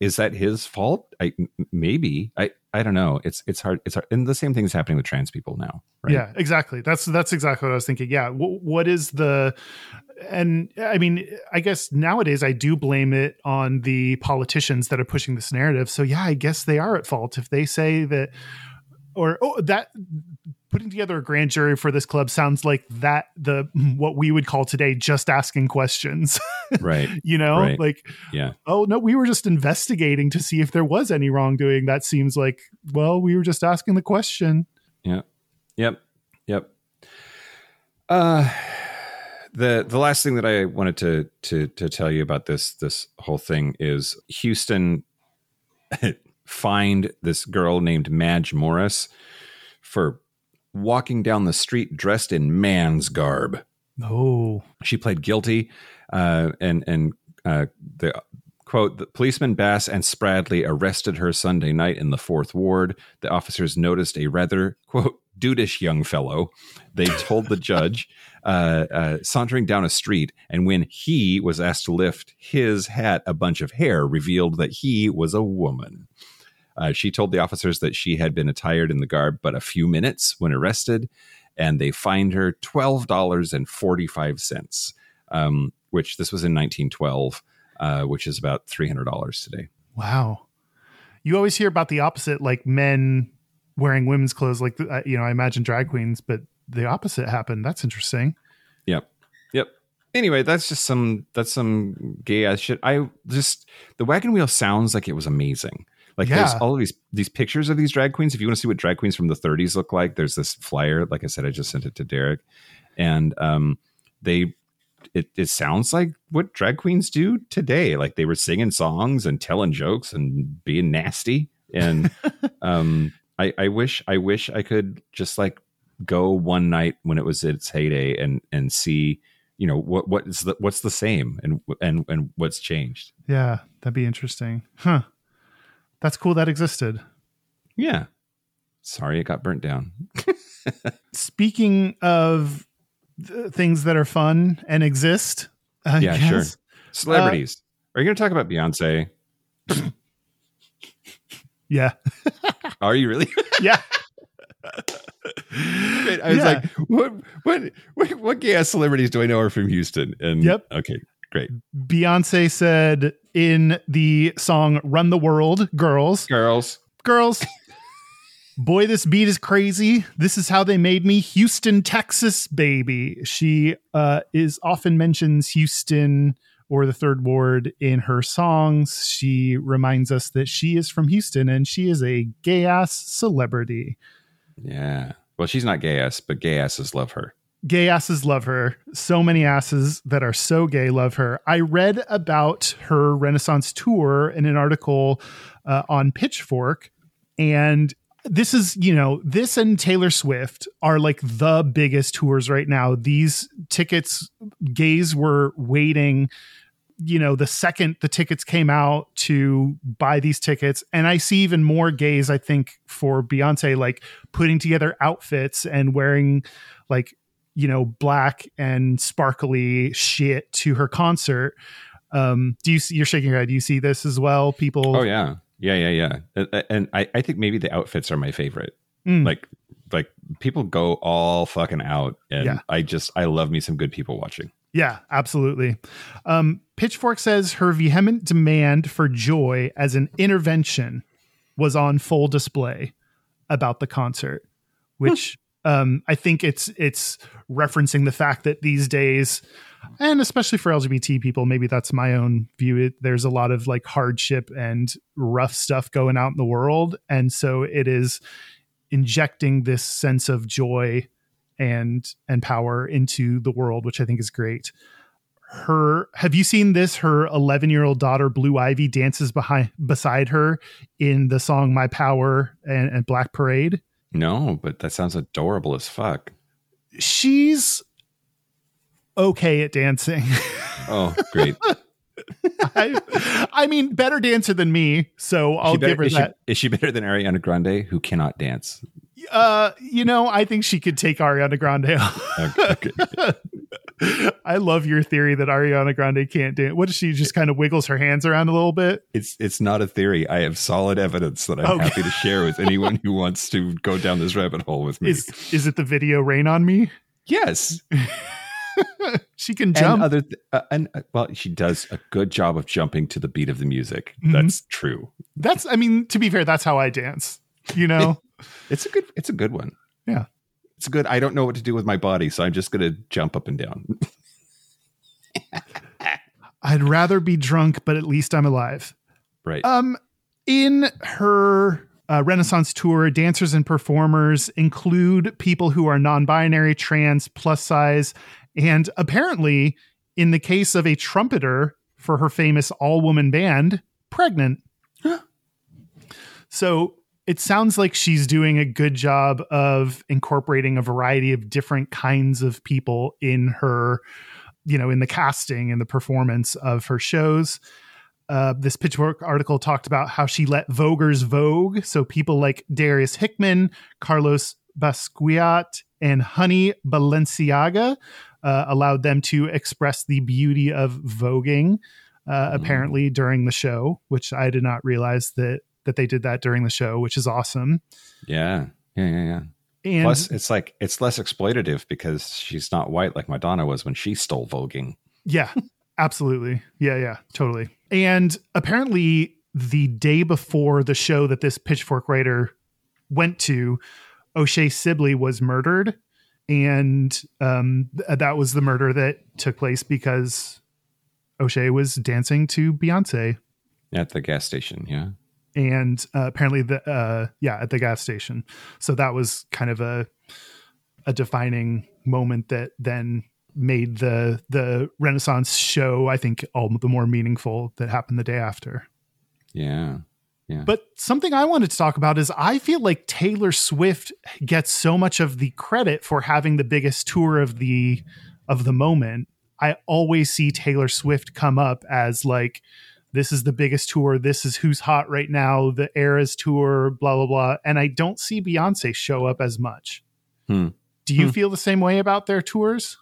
Is that his fault? I maybe. I i don't know. It's it's hard it's hard and the same thing is happening with trans people now right? Yeah exactly. That's that's exactly what i was thinking. Yeah w- what is the and I mean, I guess nowadays I do blame it on the politicians that are pushing this narrative. So yeah, I guess they are at fault if they say that, or oh, that putting together a grand jury for this club sounds like that the what we would call today just asking questions. Right. you know, right. like yeah. Oh no, we were just investigating to see if there was any wrongdoing. That seems like well, we were just asking the question. Yeah. Yep. Yep. Uh the the last thing that I wanted to to to tell you about this this whole thing is Houston find this girl named Madge Morris for walking down the street dressed in man's garb. Oh, she played guilty, uh, and and uh, the quote the policeman bass and spradley arrested her sunday night in the fourth ward the officers noticed a rather quote dudeish young fellow they told the judge uh, uh, sauntering down a street, and when he was asked to lift his hat, a bunch of hair revealed that he was a woman. Uh, she told the officers that she had been attired in the garb but a few minutes when arrested, and they fined her twelve dollars and forty five cents, um, which this was in 1912, uh, which is about three hundred dollars today. Wow, you always hear about the opposite, like men wearing women's clothes, like uh, you know, I imagine drag queens, but the opposite happened. That's interesting. Yep. Yep. Anyway, that's just some that's some gay ass shit. I just the wagon wheel sounds like it was amazing. Like yeah. there's all of these these pictures of these drag queens. If you want to see what drag queens from the 30s look like, there's this flyer. Like I said, I just sent it to Derek, and um, they it it sounds like what drag queens do today. Like they were singing songs and telling jokes and being nasty. And um, I I wish I wish I could just like go one night when it was its heyday and and see you know what what is the what's the same and and and what's changed yeah that'd be interesting huh that's cool that existed. Yeah. Sorry it got burnt down. Speaking of things that are fun and exist I yeah guess, sure celebrities. Uh, are you going to talk about beyonce? Yeah. Are you really? Yeah. I was yeah. like, what, what, what, what gay ass celebrities do I know are from Houston? And yep. Okay, great. Beyonce said in the song Run the World, Girls. Girls. Girls. Boy, this beat is crazy. This is how they made me Houston, Texas, baby. She uh, is often mentions Houston or the third ward in her songs. She reminds us that she is from Houston and she is a gay ass celebrity. Yeah. Well, she's not gay ass, but gay asses love her. Gay asses love her. So many asses that are so gay love her. I read about her Renaissance tour in an article uh, on Pitchfork, and this is you know this and taylor swift are like the biggest tours right now these tickets gays were waiting you know the second the tickets came out to buy these tickets and i see even more gays i think for beyonce like putting together outfits and wearing like you know black and sparkly shit to her concert Um, do you see? You're shaking your head. Do you see this as well? People. Oh yeah, yeah, yeah, yeah. And- I, I think maybe the outfits are my favorite. Mm. Like, like people go all fucking out, and Yeah. I just I love me some good people watching. Yeah, absolutely. Um, Pitchfork says her vehement demand for joy as an intervention was on full display about the concert, which um, I think it's it's referencing the fact that these days, and especially for LGBT people, maybe that's my own view. It, there's a lot of like hardship and rough stuff going out in the world, and so it is injecting this sense of joy and and power into the world, which I think is great. Her have you seen this? Her 11 year old daughter Blue Ivy dances behind beside her in the song "My Power" and, and Black Parade. No, but that sounds adorable as fuck. She's okay at dancing. Oh, great. I, I mean, better dancer than me, so I'll better- give her is, that. She, is she better than Ariana Grande, who cannot dance? Uh, you know, I think she could take Ariana Grande. Okay, okay. I love your theory that Ariana Grande can't dance. What does she just kind of wiggles her hands around a little bit? it's it's not a theory. I have solid evidence that I'm Okay. happy to share with anyone who wants to go down this rabbit hole with me. Is is it the video Rain on Me? yes, She can and jump. other th- uh, and uh, well, she does a good job of jumping to the beat of the music. Mhm. That's true. that's I mean, to be fair, that's how I dance. You know? It's a good. It's a good one. Yeah. it's good. I don't know what to do with my body, so I'm just gonna jump up and down. I'd rather be drunk, but at least I'm alive. right. Um, in her uh, Renaissance tour, dancers and performers include people who are non-binary, trans, plus size, and apparently, in the case of a trumpeter for her famous all-woman band, pregnant. so it sounds like she's doing a good job of incorporating a variety of different kinds of people in her, you know, in the casting and the performance of her shows uh, this Pitchfork article talked about how she let Voguers vogue. So people like Darius Hickman, Carlos Basquiat, and Honey Balenciaga uh, allowed them to express the beauty of voguing. Uh, Mm. Apparently during the show, which I did not realize that that they did that during the show, which is awesome. yeah. Yeah. Yeah. Yeah. And Plus, it's like it's less exploitative because she's not white like Madonna was when she stole voguing. Yeah, absolutely. Yeah, yeah, totally. And apparently, the day before the show that this Pitchfork writer went to, O'Shea Sibley was murdered. And um, th- that was the murder that took place because O'Shea was dancing to Beyonce. At the gas station, yeah. And uh, apparently, the uh, yeah, at the gas station. So that was kind of a a defining moment that then made the the Renaissance show, I think, all the more meaningful that happened the day after. Yeah. But something I wanted to talk about is I feel like Taylor Swift gets so much of the credit for having the biggest tour of the of the moment. I always see Taylor Swift come up as like this is the biggest tour, this is who's hot right now, the Eras tour, blah blah blah, and I don't see Beyonce show up as much. Hmm. Do you Hmm. feel the same way about their tours?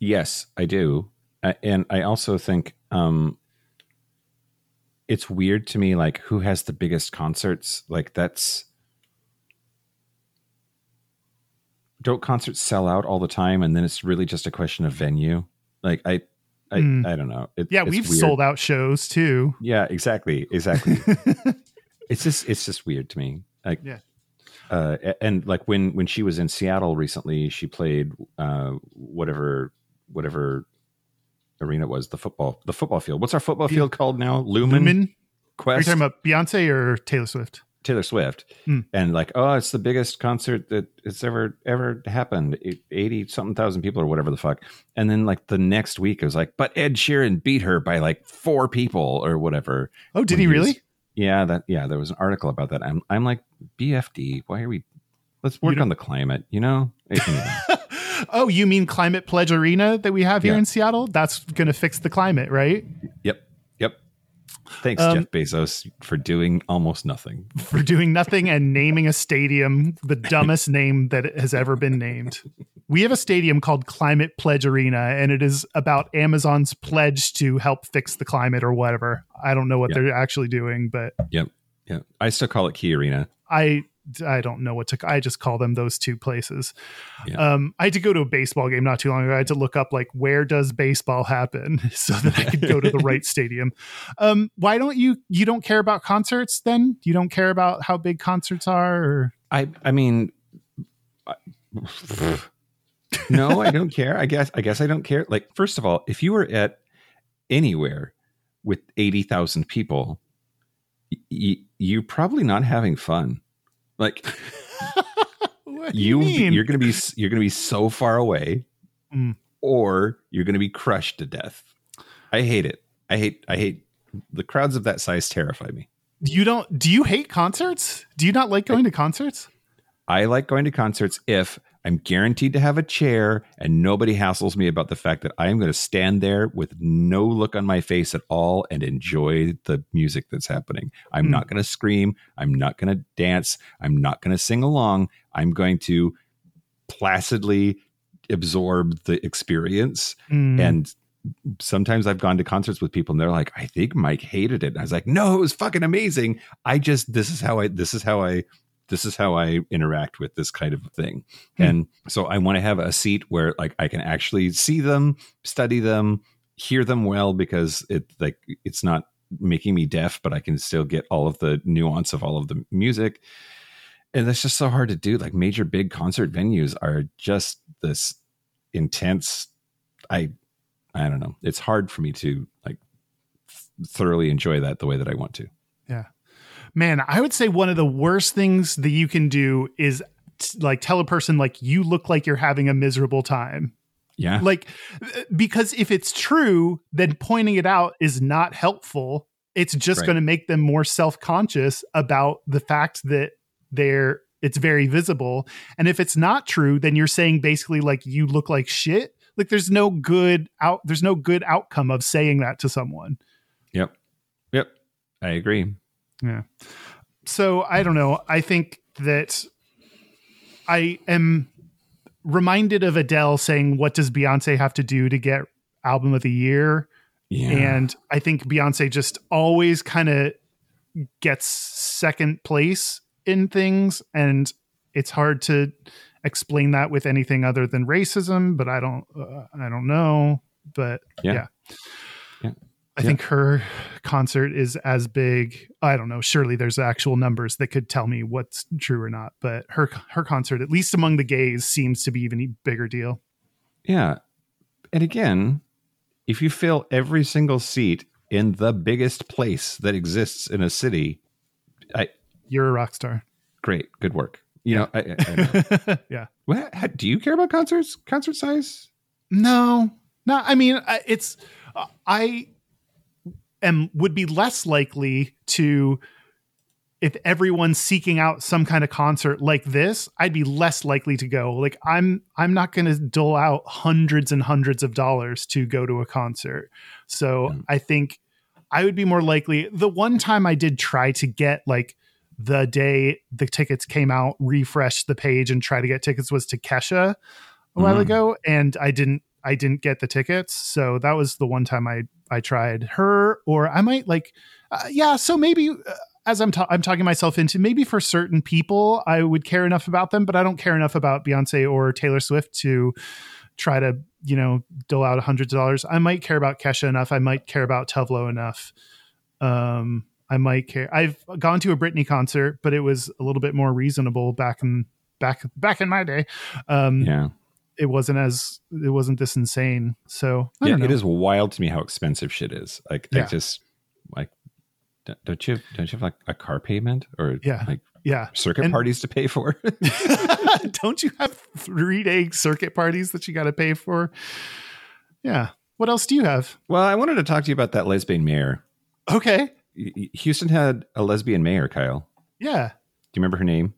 Yes, I do. Uh, and I also think um it's weird to me like who has the biggest concerts? Like that's don't concerts sell out all the time and then it's really just a question of venue? Like I I, Hmm. I don't know. It, Yeah, we've weird. sold out shows too. Yeah, exactly. Exactly. it's just it's just weird to me. Like Yeah. uh and like when when she was in Seattle recently, she played uh whatever whatever arena was, the football the football field. What's our football field called now? Lumen, Lumen? Are you talking about Beyonce or Taylor Swift? Taylor Swift. Hmm. And like, oh, it's the biggest concert that it's ever ever happened. 80 something thousand people or whatever the fuck. And then like the next week it was like, but Ed Sheeran beat her by like four people or whatever. Oh, did he was- really? yeah, that yeah, there was an article about that. I'm I'm like BFD. Why are we? Let's work on the climate. You know. Oh, you mean Climate Pledge Arena that we have here Yeah. in Seattle? That's going to fix the climate, right? yep. Yep. Thanks, Um, Jeff Bezos, for doing almost nothing. For doing nothing and naming a stadium the dumbest name that has ever been named. we have a stadium called Climate Pledge Arena, and it is about Amazon's pledge to help fix the climate or whatever. I don't know what Yeah. they're actually doing, but Yep. Yeah. I still call it Key Arena. I I don't know what to. I just call them those two places. Yeah. Um, I had to go to a baseball game not too long ago. I had to look up like where does baseball happen so that I could go to the right stadium. Um, why don't you? You don't care about concerts? Then you don't care about how big concerts are? Or I I mean I- No, I don't care. I guess I guess I don't care. Like first of all, if you were at anywhere with 80,000 people, y- y- you're probably not having fun. Like you, mean? you're going to be you're to be so far away Mm. or you're going to be crushed to death. I hate it. I hate I hate the crowds of that size terrify me. you don't? Do you hate concerts? Do you not like going to concerts? I like going to concerts if I'm guaranteed to have a chair and nobody hassles me about the fact that I am going to stand there with no look on my face at all and enjoy the music that's happening. I'm Hmm. not going to scream. I'm not going to dance. I'm not going to sing along. I'm going to placidly absorb the experience. Mm. And sometimes I've gone to concerts with people and they're like, I think Mike hated it. And I was like, no, it was fucking amazing. I just, this is how I, this is how I, this is how I interact with this kind of thing. Hmm. And so I want to have a seat where like I can actually see them, study them, hear them well because it like it's not making me deaf, but I can still get all of the nuance of all of the music. And that's just so hard to do. Like major big concert venues are just this intense I I don't know. It's hard for me to like thoroughly enjoy that the way that I want to. Man, I would say one of the worst things that you can do is t- like tell a person like you look like you're having a miserable time. Yeah. Like because if it's true, then pointing it out is not helpful. It's just Right. going to make them more self-conscious about the fact that they're it's very visible. And if it's not true, then you're saying basically like you look like shit. Like there's no good out there's no good outcome of saying that to someone. Yep. Yep. I agree. Yeah. So I don't know. I think that I am reminded of Adele saying, What does Beyonce have to do to get album of the year? Yeah. And I think Beyonce just always kind of gets second place in things. And it's hard to explain that with anything other than racism, but I don't, uh, I don't know. But Yeah. yeah. Yeah. I Yeah. think her concert is as big. I don't know. Surely there's actual numbers that could tell me what's true or not. But her her concert, at least among the gays, seems to be even a bigger deal. Yeah. And again, if you fill every single seat in the biggest place that exists in a city, I You're a rock star. great, good work. You know, I, I, know. yeah. what, how, do you care about concerts? Concert size? No, no. I mean, it's I am would be less likely to if everyone's seeking out some kind of concert like this. I'd be less likely to go. Like I'm, I'm not going to dole out hundreds and hundreds of dollars to go to a concert. So Mm. I think I would be more likely. The one time I did try to get like the day the tickets came out, refresh the page and try to get tickets was to Kesha a while Mm. ago, and I didn't I didn't get the tickets. So that was the one time I I tried her, or I might like uh, yeah. So maybe. Uh, as I'm, ta- I'm talking myself into maybe for certain people I would care enough about them, but I don't care enough about Beyonce or Taylor Swift to try to you know dole out hundreds of dollars. I might care about Kesha enough. I might care about Tove Lo enough. Um, I might care. I've gone to a Britney concert, but it was a little bit more reasonable back in back back in my day. Um, Yeah. It wasn't as it wasn't this insane. So I Yeah. It is wild to me how expensive shit is. Like, I just, like, don't- you, don't you have like a car payment or Yeah. like Yeah. circuit And- parties to pay for? Don't you have three day circuit parties that you got to pay for? Yeah. What else do you have? well, I wanted to talk to you about that lesbian mayor. Okay. Houston had a lesbian mayor, Kyle. Yeah. Do you remember her name?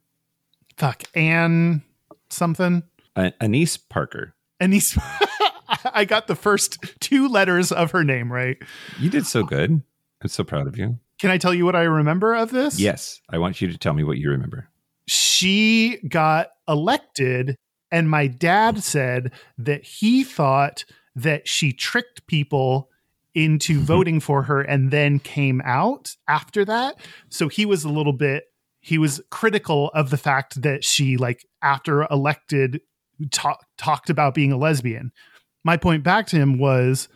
Fuck. Anne something. Uh, Annise Parker. And he's, I got the first two letters of her name right. You did so good. I'm so proud of you. Can I tell you what I remember of this? Yes. I want you to tell me what you remember. She got elected And my dad said that he thought that she tricked people into voting for her and then came out after that. So he was a little bit he was critical of the fact that she like after elected talk, talked about being a lesbian. My point back to him was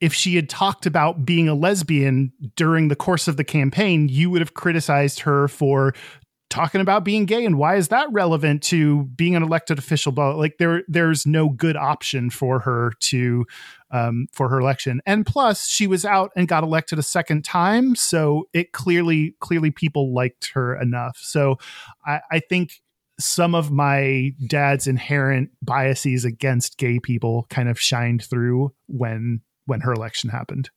if she had talked about being a lesbian during the course of the campaign, you would have criticized her for talking about being gay. And why is that relevant to being an elected official? But like there there's no good option for her to um, for her election. And plus she was out and got elected a second time. So it clearly clearly people liked her enough. So i, I think some of my dad's inherent biases against gay people kind of shined through when when her election happened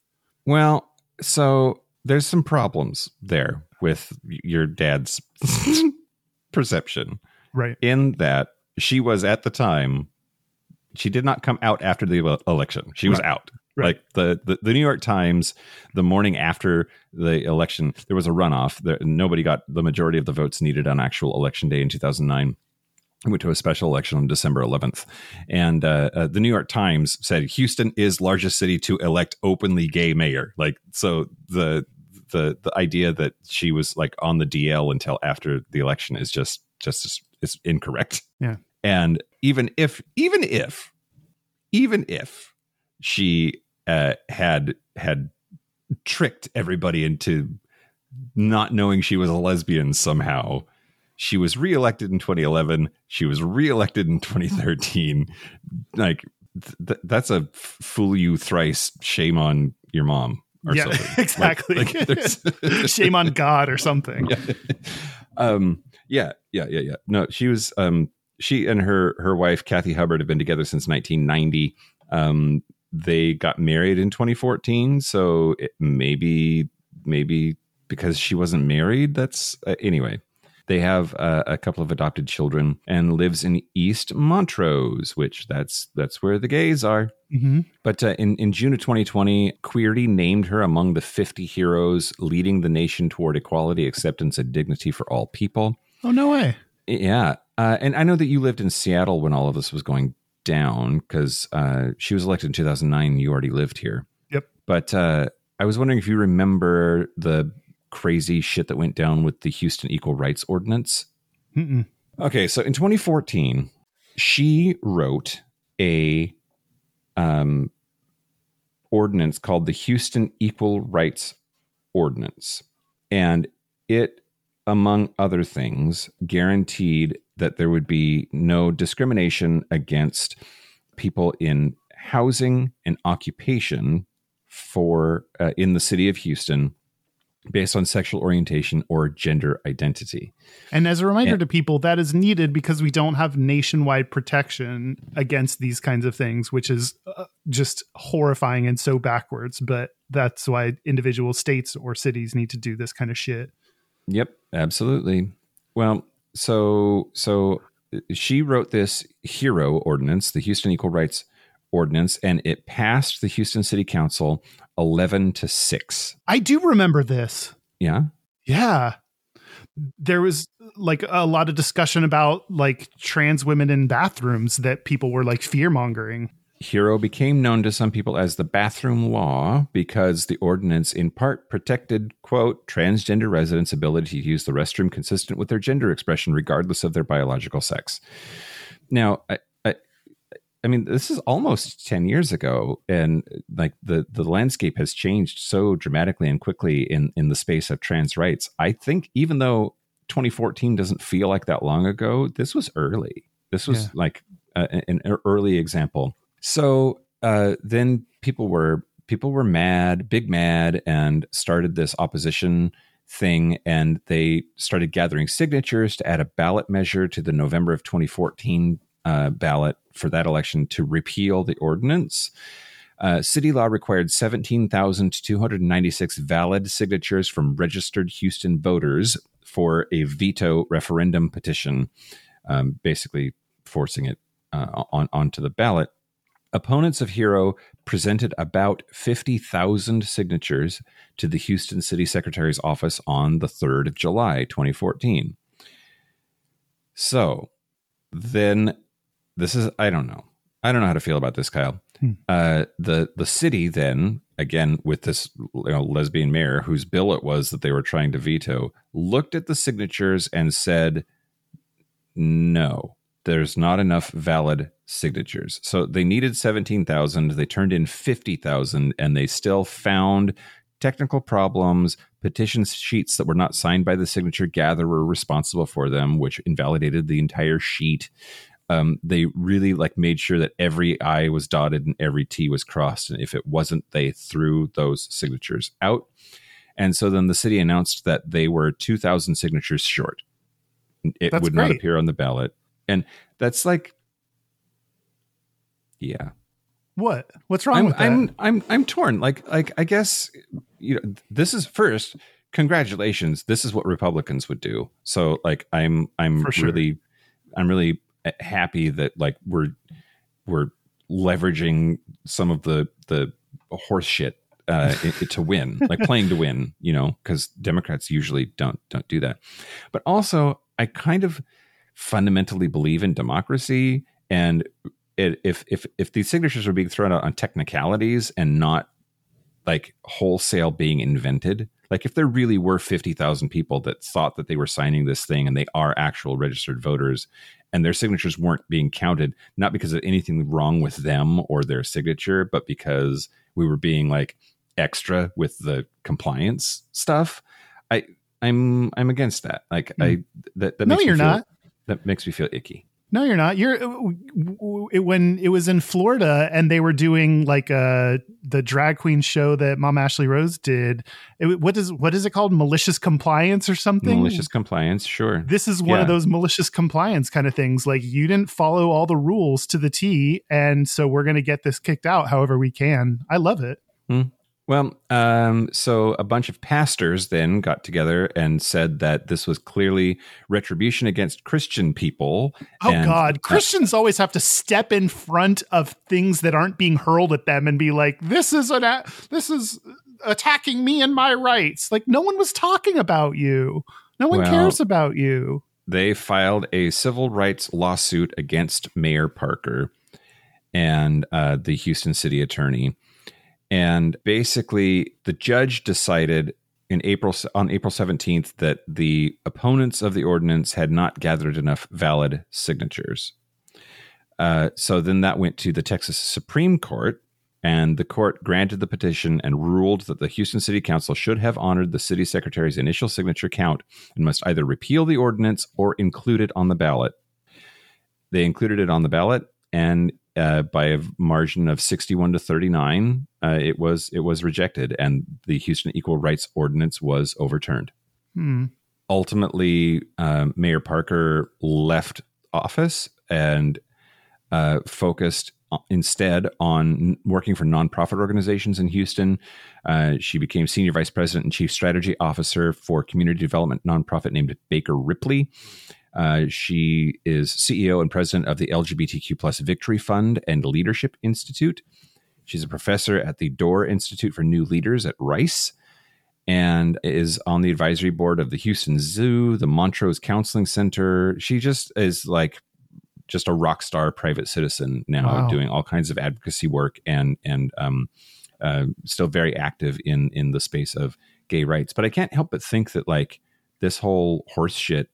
Well, so there's some problems there with your dad's perception right in that she was at the time she did not come out after the election. She was out. Right. Like the, the the New York Times, the morning after the election, there was a runoff. There, nobody got the majority of the votes needed on actual election day in 2009. It went to a special election on December 11th, and uh, uh, the New York Times said Houston is largest city to elect openly gay mayor. Like so, the the the idea that she was like on the DL until after the election is just just is incorrect. Yeah. And even if even if even if she uh, had had tricked everybody into not knowing she was a lesbian somehow, she was reelected in 2011. She was reelected in 2013. like th- that's a f- fool you thrice. Shame on your mom. Or yeah something. Exactly like there's- shame on god or something yeah. um yeah yeah yeah yeah no she was um she and her her wife kathy hubbard have been together since 1990 um they got married in 2014 so it maybe maybe because she wasn't married that's uh, anyway they have uh, a couple of adopted children and lives in east montrose which that's that's where the gays are hmm but uh, in, in June of 2020, Queerty named her among the 50 heroes leading the nation toward equality, acceptance, and dignity for all people. oh no way Yeah. Uh, and I know that you lived in Seattle when all of this was going down because uh, she was elected in 2009. You already lived here. Yep. But uh, I was wondering if you remember the crazy shit that went down with the Houston Equal Rights Ordinance. Mm-mm. Okay, so in 2014, she wrote a um, ordinance called the Houston Equal Rights Ordinance, and it, among other things, guaranteed that there would be no discrimination against people in housing and occupation for uh, in the city of Houston based on sexual orientation or gender identity. And as a reminder Yeah. to people, that is needed because we don't have nationwide protection against these kinds of things, which is uh, just horrifying and so backwards. But that's why individual states or cities need to do this kind of shit. Yep, absolutely. Well, so so uh, she wrote this hero ordinance, the Houston Equal Rights Ordinance, and it passed the Houston City Council 11 to 6. I do remember this. Yeah. Yeah. There was like a lot of discussion about like trans women in bathrooms that people were like fear mongering. Hero became known to some people as the bathroom law because the ordinance in part protected, quote, transgender residents' ability to use the restroom consistent with their gender expression, regardless of their biological sex. Now, I, I, I mean, this is almost 10 years ago, and like the, the landscape has changed so dramatically and quickly in, in the space of trans rights. I think even though 2014 doesn't feel like that long ago, this was early. This was Yeah. like uh, an early example. So uh, then people were people were mad, big mad, and started this opposition thing. And they started gathering signatures to add a ballot measure to the November of 2014 uh, ballot for that election to repeal the ordinance. Uh, city law required 17,296 valid signatures from registered Houston voters for a veto referendum petition, um, basically forcing it uh, on onto the ballot. Opponents of Hero presented about 50,000 signatures to the Houston City Secretary's office on the 3rd of July, 2014. So then this is I don't know. I don't know how to feel about this, Kyle. Hmm. Uh, the the city then again with this you know, lesbian mayor whose bill it was that they were trying to veto looked at the signatures and said, "No, there's not enough valid signatures." So they needed seventeen thousand. They turned in fifty thousand, and they still found technical problems. Petition sheets that were not signed by the signature gatherer responsible for them, which invalidated the entire sheet um, they really like made sure that every I was dotted and every T was crossed. And if it wasn't, they threw those signatures out. And so then the city announced that they were 2,000 signatures short. It That's would not appear on the ballot. And that's like, yeah. What? What's wrong I'm, with that? I'm, I'm, I'm torn. Like, like, I guess, you know, this is first, congratulations. This is what Republicans would do. So like, I'm, I'm sure. really, I'm really happy that like we're we're leveraging some of the the horse shit uh, to win, like playing to win, you know, because Democrats usually don't don't do that. But also, I kind of fundamentally believe in democracy, and it, if if if these signatures are being thrown out on technicalities and not like wholesale being invented, like if there really were fifty thousand people that thought that they were signing this thing and they are actual registered voters, and their signatures weren't being counted, not because of anything wrong with them or their signature, but because we were being like extra with the compliance stuff. I I'm I'm against that. Like I that that Hmm. no, makes you're feel- not. That makes me feel icky. No, you're not. You're it, when it was in Florida and they were doing like uh the drag queen show that Mom Ashley Rose did. It, what is what is it called? Malicious compliance or something? Malicious compliance, sure. This is one of those malicious compliance kind of things. Like you didn't follow all the rules to the T, and so we're going to get this kicked out however we can. I love it. Well, um, so a bunch of pastors then got together and said that this was clearly retribution against Christian people. Oh God, Christians always have to step in front of things that aren't being hurled at them and be like, "This is an a- this is attacking me and my rights." Like no one was talking about you. No one Well- cares about you. they filed a civil rights lawsuit against Mayor Parker and uh, the Houston city attorney. And basically, the judge decided in April on April 17th that the opponents of the ordinance had not gathered enough valid signatures. Uh, so then that went to the Texas Supreme Court, and the court granted the petition and ruled that the Houston City Council should have honored the city secretary's initial signature count and must either repeal the ordinance or include it on the ballot. They included it on the ballot, and uh, by a margin of sixty-one to thirty-nine, uh, it was it was rejected, and the Houston Equal Rights Ordinance was overturned. Hmm. Ultimately, um, Mayor Parker left office and uh, focused instead on working for nonprofit organizations in Houston. Uh, she became senior vice president and chief strategy officer for community development nonprofit named Baker Ripley. Uh, she is CEO and president of the LGBTQ plus Victory Fund and Leadership Institute. She's a professor at the Doerr Institute for New Leaders at Rice and is on the advisory board of the Houston Zoo, the Montrose Counseling Center. She just is like just a rock star private citizen now, Wow. doing all kinds of advocacy work and and um, uh, still very active in in the space of gay rights. But I can't help but think that like this whole horse shit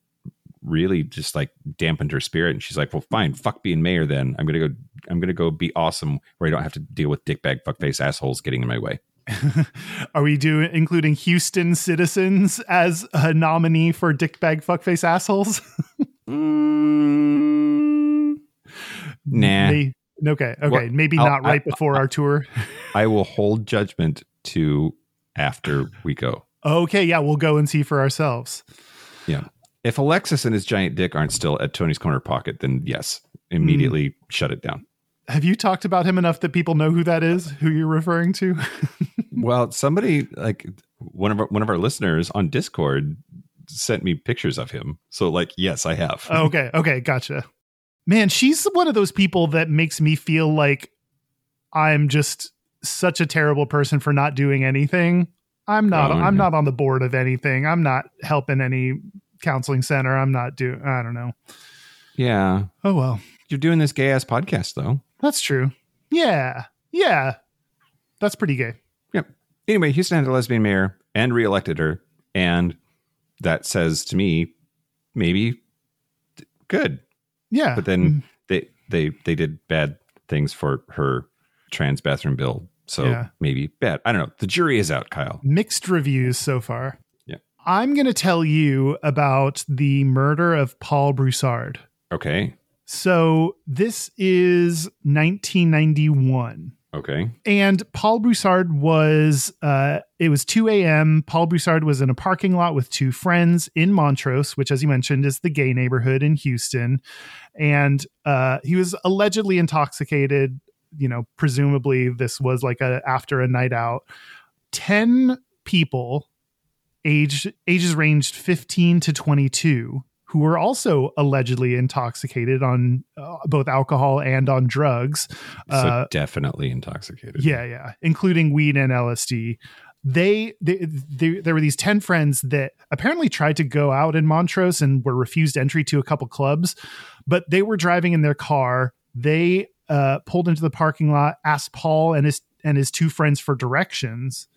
really just like dampened her spirit. And she's like well fine fuck being mayor then. I'm gonna go i'm gonna go be awesome where i don't have to deal with dickbag fuckface assholes getting in my way. Are we doing including Houston citizens as a nominee for dickbag fuckface assholes? Mm, nah. Okay, okay, Well, maybe I'll- not right I- before our tour. i will hold judgment to after we go. Okay, yeah, we'll go and see for ourselves. yeah if alexis and his giant dick aren't still at tony's corner pocket then yes immediately shut it down Have you talked about him enough that people know who that is? Who you're referring to? well somebody like one of our, one of our listeners on discord sent me pictures of him so like yes i have Oh, okay, okay, gotcha. Man, she's one of those people that makes me feel like I'm just such a terrible person for not doing anything. I'm not Oh, I'm not on the board of anything. I'm not helping any counseling center. I'm not doing I don't know. yeah Oh well. you're doing this gay ass podcast though. That's true. Yeah. Yeah. That's pretty gay. Yep. Anyway, Houston had a lesbian mayor and reelected her, and that says to me, maybe good. Yeah. But then mm. they they they did bad things for her trans bathroom bill. So Yeah. maybe bad. I don't know. The jury is out, Kyle. mixed reviews so far. I'm going to tell you about the murder of Paul Broussard. Okay. So this is 1991. Okay. And Paul Broussard was, uh, it was 2 a.m. Paul Broussard was in a parking lot with two friends in Montrose, which, as you mentioned, is the gay neighborhood in Houston. And uh, he was allegedly intoxicated. You know, presumably this was like a after a night out. 10 people, age ages ranged 15 to 22, who were also allegedly intoxicated on uh, both alcohol and on drugs. So Uh, definitely intoxicated. yeah, yeah, including weed and LSD. They, they, they, there were these 10 friends that apparently tried to go out in Montrose and were refused entry to a couple clubs, but they were driving in their car. They uh, pulled into the parking lot, asked Paul and his and his two friends for directions,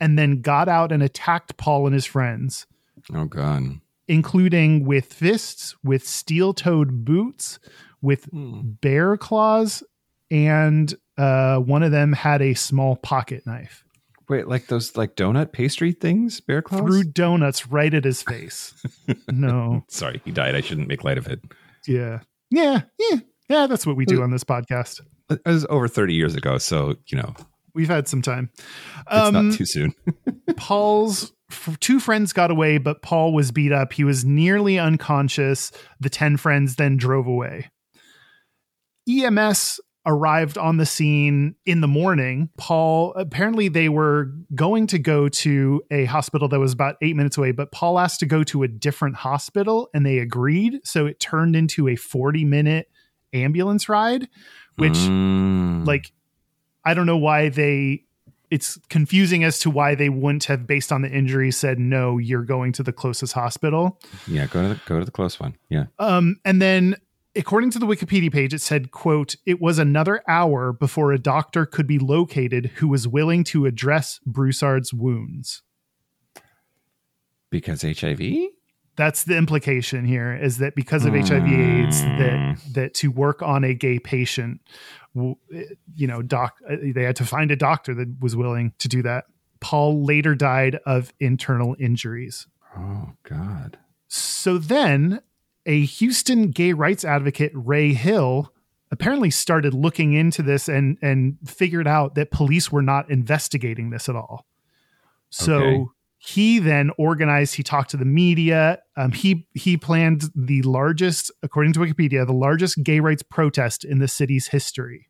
and then got out and attacked Paul and his friends, Oh god. including with fists, with steel-toed boots, with Hmm. bear claws, and uh, one of them had a small pocket knife. Wait, like those like donut pastry things, bear claws? Threw donuts right at his face. no, Sorry, he died. I shouldn't make light of it. yeah, yeah, yeah, yeah. That's what we Uh, do on this podcast. It was over 30 years ago, so you know, We've had some time. it's Um, not too soon. Paul's f- two friends got away, but Paul was beat up. He was nearly unconscious. The 10 friends then drove away. EMS arrived on the scene in the morning. Paul, apparently, they were going to go to a hospital that was about eight minutes away, but Paul asked to go to a different hospital and they agreed. So it turned into a 40 minute ambulance ride, which Mm. like I don't know why they it's confusing as to why they wouldn't have based on the injury said no you're going to the closest hospital yeah, go to the, go to the close one. Yeah. um and then according to the wikipedia page it said quote it was another hour before a doctor could be located who was willing to address broussard's wounds Because HIV? that's the implication here is that because of hiv aids that that to work on a gay patient you know doc uh, they had to find a doctor that was willing to do that paul later died of internal injuries Oh god. so then a houston gay rights advocate ray hill apparently started looking into this and and figured out that police were not investigating this at all so Okay. He then organized he talked to the media. Um, he he planned the largest according to wikipedia the largest gay rights protest in the city's history.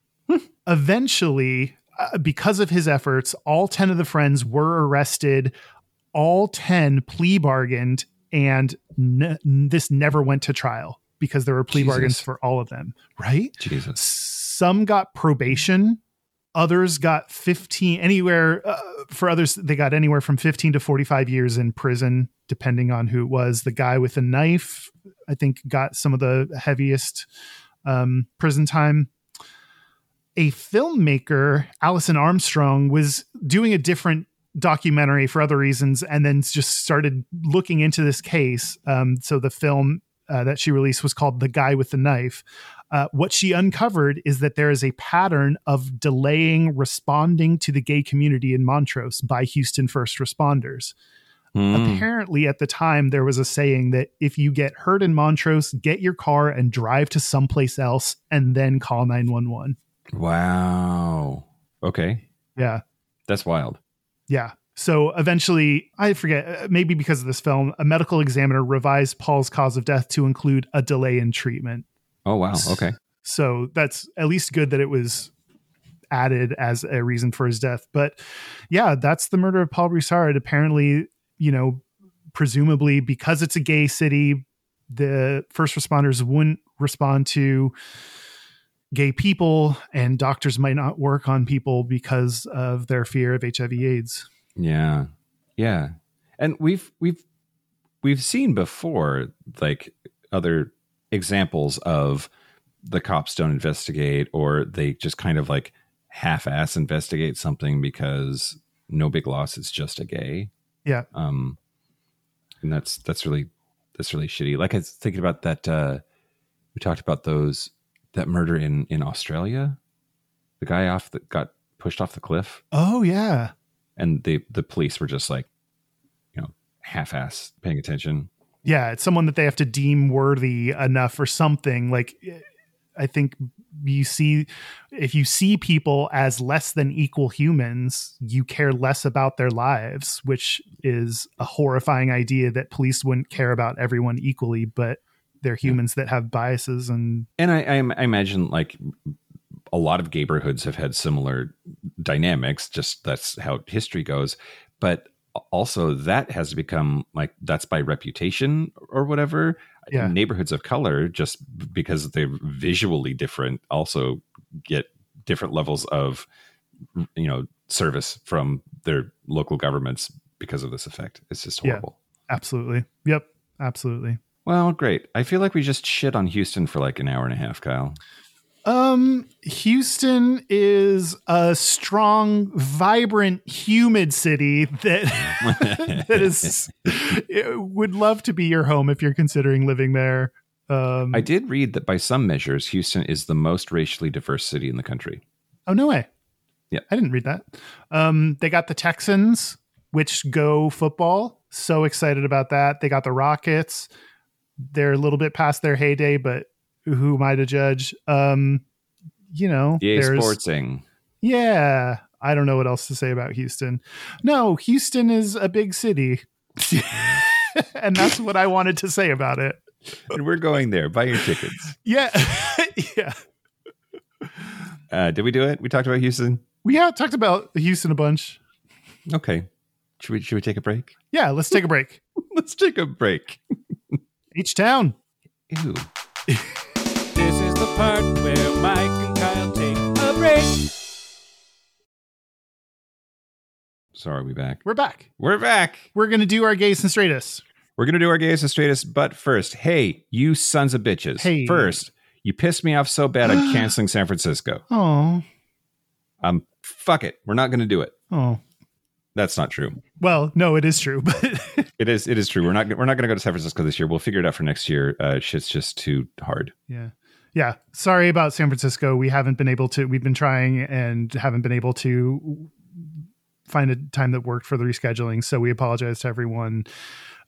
Eventually uh, because of his efforts all 10 of the friends were arrested. All 10 plea bargained and n- this never went to trial because there were plea Jesus. bargains for all of them. Right? Jesus. some got probation others got 15 anywhere uh, for others they got anywhere from 15 to 45 years in prison depending on who it was. The guy with the knife i think got some of the heaviest um, prison time. A filmmaker allison armstrong was doing a different documentary for other reasons and then just started looking into this case. Um, so the film uh, that she released was called the guy with the knife uh, what she uncovered is that there is a pattern of delaying responding to the gay community in Montrose by Houston first responders. Mm. Apparently, at the time, there was a saying that if you get hurt in Montrose, get your car and drive to someplace else and then call 911. Wow. Okay. Yeah. That's wild. Yeah. So eventually, I forget, uh, maybe because of this film, a medical examiner revised Paul's cause of death to include a delay in treatment. Oh wow. Okay. So that's at least good that it was added as a reason for his death. But yeah, that's the murder of Paul Broussard. Apparently, you know, presumably because it's a gay city, the first responders wouldn't respond to gay people, and doctors might not work on people because of their fear of HIV/AIDS. Yeah. Yeah. And we've we've we've seen before like other examples of the cops don't investigate or they just kind of like half-ass investigate something because no big loss it's just a gay. Yeah. um and that's that's really that's really shitty. Like i was thinking about that uh we talked about those that murder in in australia. The guy off that got pushed off the cliff. Oh yeah. and the the police were just like you know half-ass paying attention Yeah, it's someone that they have to deem worthy enough or something. Like I think you see if you see people as less than equal humans, you care less about their lives, which is a horrifying idea that police wouldn't care about everyone equally, but they're humans that have biases and and I, I, I imagine like a lot of neighborhoods have had similar dynamics just that's how history goes but also that has become like that's by reputation or whatever Yeah. neighborhoods of color just because they're visually different also get different levels of you know service from their local governments because of this effect it's just Yeah. horrible absolutely. Yep, absolutely. well great i feel like we just shit on houston for like an hour and a half kyle Um, Houston is a strong, vibrant, humid city that that is it would love to be your home if you're considering living there. Um, I did read that by some measures, Houston is the most racially diverse city in the country. oh no way. Yeah. I didn't read that. Um, they got the Texans, which go football. So excited about that. They got the Rockets. They're a little bit past their heyday, but who am I to judge? Um, you know, EA there's- Sportsing. Yeah, I don't know what else to say about Houston. No, Houston is a big city. and that's what I wanted to say about it. And we're going there. Buy your tickets. Yeah. yeah. Uh, did we do it? We talked about Houston. We have talked about Houston a bunch. Okay. Should we should we take a break? Yeah, let's take a break. Let's take a break. H-Town. Ew. This is the part where Mike and Kyle take a break. So are we back? We're back. We're back. We're going to do our gayest and straightest. We're gonna do our gayest and straightest, but first, hey, you sons of bitches. Hey. First, you pissed me off so bad I'm canceling San Francisco. Oh. Um, fuck it. We're not gonna do it. Oh. That's not true. Well, no, it is true, but It is. It is true. We're not. We're not going to go to San Francisco this year. We'll figure it out for next year. Uh, shit's just too hard. yeah. Yeah. Sorry about San Francisco. We haven't been able to, we've been trying and haven't been able to find a time that worked for the rescheduling. So we apologize to everyone.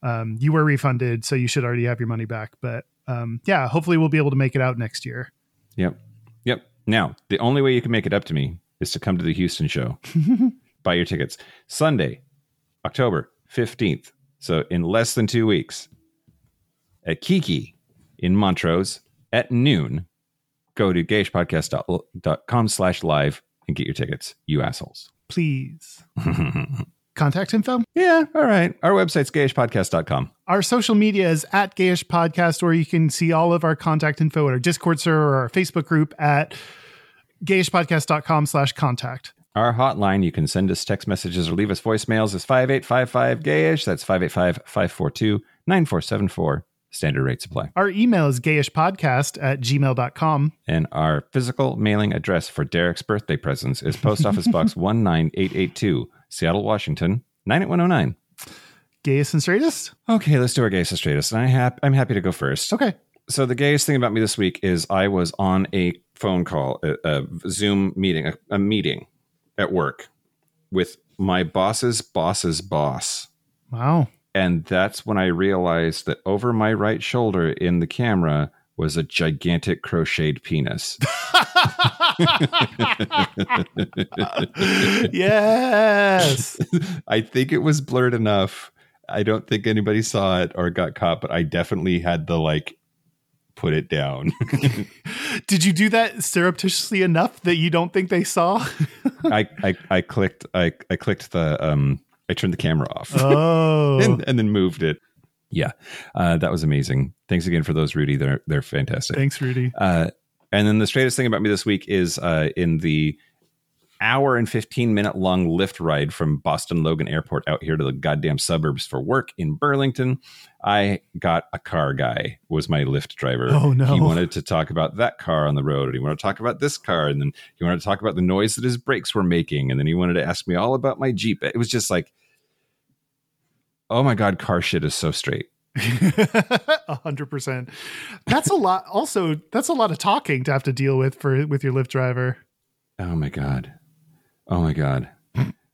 Um, you were refunded, so you should already have your money back. But um, yeah, hopefully we'll be able to make it out next year. Yep. Yep. Now, the only way you can make it up to me is to come to the Houston show. Buy your tickets. Sunday, October 15th. So in less than two weeks at Kiki in Montrose at noon. Go to gayishpodcast.com slash live and get your tickets, you assholes. Please. Contact info. yeah, all right. Our website's gayishpodcast.com. Our social media is at Gayish Podcast, or you can see all of our contact info at our Discord server or our Facebook group at gayishpodcast.com slash contact. Our hotline, you can send us text messages or leave us voicemails, is 5855 gayish. That's 585 542 9474. Standard rate supply. Our email is gayishpodcast at gmail.com. And our physical mailing address for Derek's birthday presents is Post Office Box 19882, Seattle, Washington, 98109. Gayest and straightest? Okay, let's do our gayest and straightest. And I hap- I'm happy to go first. Okay. So the gayest thing about me this week is I was on a phone call, a, a Zoom meeting, a, a meeting at work with my boss's boss's boss. Wow. And that's when I realized that over my right shoulder in the camera was a gigantic crocheted penis. yes. I think it was blurred enough. I don't think anybody saw it or got caught, but I definitely had to like put it down. Did you do that surreptitiously enough that you don't think they saw? I, I I clicked I I clicked the um I turned the camera off oh. and, and then moved it. Yeah, uh, that was amazing. Thanks again for those, Rudy. They're they're fantastic. Thanks, Rudy. Uh, and then the straightest thing about me this week is uh, in the hour and 15 minute long Lyft ride from Boston Logan Airport out here to the goddamn suburbs for work in Burlington. I got a car guy was my Lyft driver. Oh, no. He wanted to talk about that car on the road and he wanted to talk about this car and then he wanted to talk about the noise that his brakes were making and then he wanted to ask me all about my Jeep. It was just like oh my god, car shit is so straight. A hundred percent. That's a lot. Also, that's a lot of talking to have to deal with for with your Lyft driver. Oh my god. Oh my god.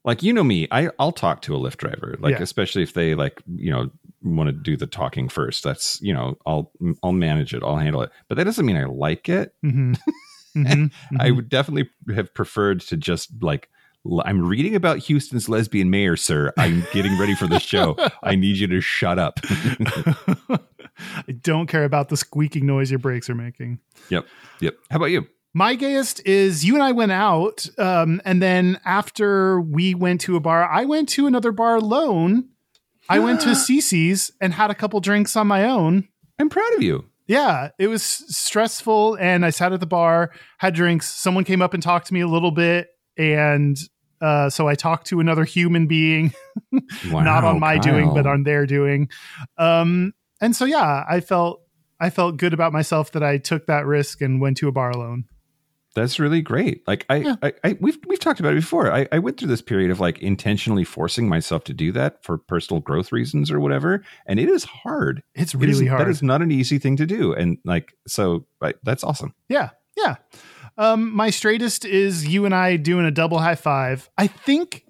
like you know me, I I'll talk to a Lyft driver, like Yeah. especially if they like you know want to do the talking first. That's you know I'll I'll manage it, I'll handle it, but that doesn't mean I like it. hmm hmm I would definitely have preferred to just like. I'm reading about Houston's lesbian mayor, sir. I'm getting ready for the show. I need you to shut up. I don't care about the squeaking noise your brakes are making. yep. Yep. How about you? My gayest is you and I went out, um, and then after we went to a bar, I went to another bar alone. I went to Cece's and had a couple drinks on my own. I'm proud of you. Yeah, it was stressful, and I sat at the bar, had drinks. Someone came up and talked to me a little bit, and uh, so I talked to another human being, not on my doing, but on their doing. Um, and so yeah, I felt I felt good about myself that I took that risk and went to a bar alone. That's really great. Like I, Yeah. I, I we've we've talked about it before. I, I went through this period of like intentionally forcing myself to do that for personal growth reasons or whatever, and it is hard. It's It is- really hard. That is not an easy thing to do, and like so, I, that's awesome. Yeah, yeah. Um, my straightest is you and I doing a double high five. I think.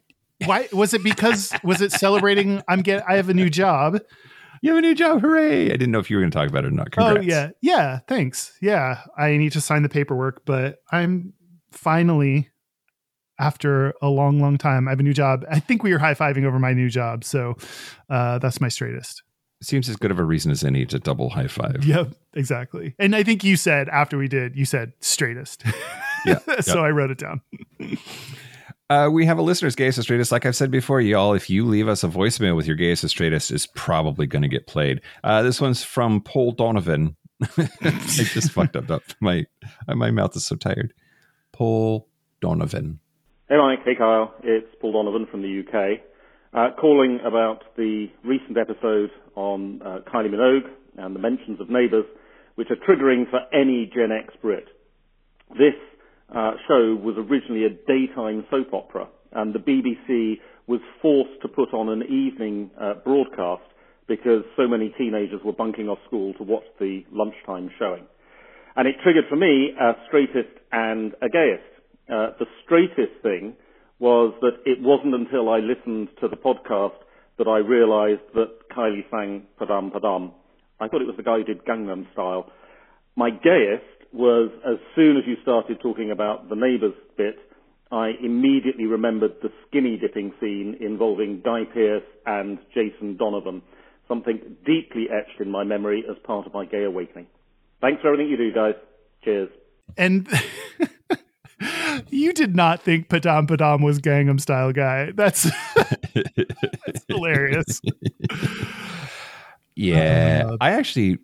Why was it? Because was it celebrating? I'm get. I have a new job. You have a new job! Hooray! I didn't know if you were going to talk about it or not. Congrats. Oh yeah, yeah. Thanks. Yeah, I need to sign the paperwork, but I'm finally, after a long, long time, I have a new job. I think we were high fiving over my new job, so uh, that's my straightest. Seems as good of a reason as any to double high five. Yep, exactly. And I think you said after we did, you said straightest. Yeah, so I wrote it down. Uh, we have a listener's gayest straightest. Like I've said before, y'all, if you leave us a voicemail with your gayest straightest, is probably going to get played. Uh, this one's from Paul Donovan. I just fucked up. up. My my mouth is so tired. Paul Donovan. Hey Mike, hey Kyle, it's Paul Donovan from the UK, uh, calling about the recent episode on uh, Kylie Minogue and the mentions of neighbours, which are triggering for any Gen X Brit. This uh, show was originally a daytime soap opera, and the BBC was forced to put on an evening uh, broadcast because so many teenagers were bunking off school to watch the lunchtime showing. And it triggered for me a straightest and a gayest. Uh, the straightest thing was that it wasn't until I listened to the podcast that I realized that Kylie sang Padam Padam. I thought it was the guy who did Gangnam Style. My gayest was as soon as you started talking about the neighbours bit, I immediately remembered the skinny dipping scene involving Guy Pearce and Jason Donovan, something deeply etched in my memory as part of my gay awakening. Thanks for everything you do, guys. Cheers. And you did not think Padam Padam was Gangnam Style guy. That's, that's hilarious. Yeah, Uh, I actually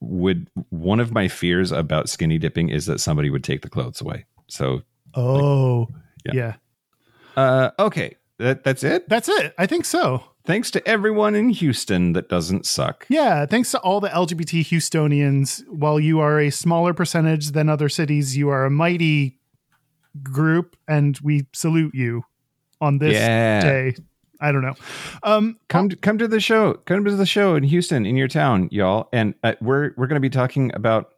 would. One of my fears about skinny dipping is that somebody would take the clothes away. So, Oh, Yeah. yeah. uh, okay, that that's it. That's it. I think so. Thanks to everyone in Houston that doesn't suck. Yeah. Thanks to all the LGBT Houstonians. While you are a smaller percentage than other cities, you are a mighty group, and we salute you on this Yeah. day. I don't know. Um, come to, come to the show come to the show in houston in your town y'all. And uh, we're we're going to be talking about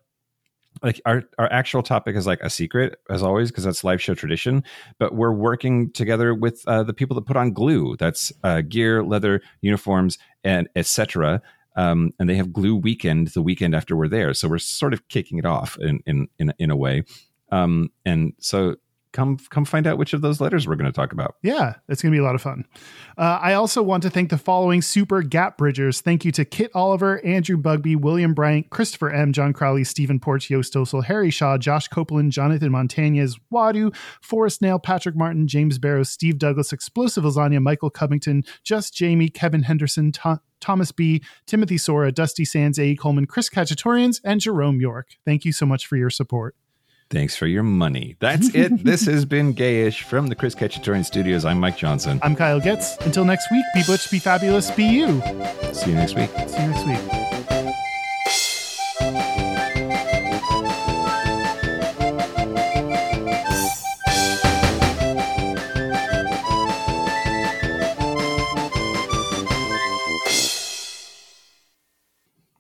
like our our actual topic is like a secret as always because that's live show tradition. But we're working together with uh, the people that put on glue. That's uh, gear leather uniforms and etc um, and they have glue weekend the weekend after we're there. So we're sort of kicking it off in in in, in a way. Um, and so come come find out which of those letters we're going to talk about Yeah, it's going to be a lot of fun. Uh, I also want to thank the following super gap bridgers. Thank you to Kit Oliver, Andrew Bugby, William Bryant, Christopher M., John Crowley, Stephen Porch, Yost Osel, Harry Shaw, Josh Copeland, Jonathan Montañez, Wadu, Forrest Nail, Patrick Martin, James Barrow, Steve Douglas, Explosive Lasagna, Michael Covington, Just Jamie, Kevin Henderson, Tho- Thomas B., Timothy Sora, Dusty Sands, A. Coleman, Chris Cacciatorians, and Jerome York. Thank you so much for your support. Thanks for your money. That's it. this has been Gayish from the Chris Ketchatorian Studios. I'm Mike Johnson. I'm Kyle Getz. Until next week, be butch, be fabulous, be you. See you next week. See you next week.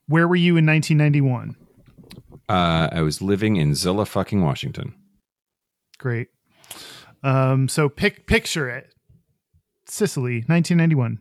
Where were you in 1991? Uh, I was living in Zillah, fucking Washington. Great. Um, so pick picture it. Sicily, 1991.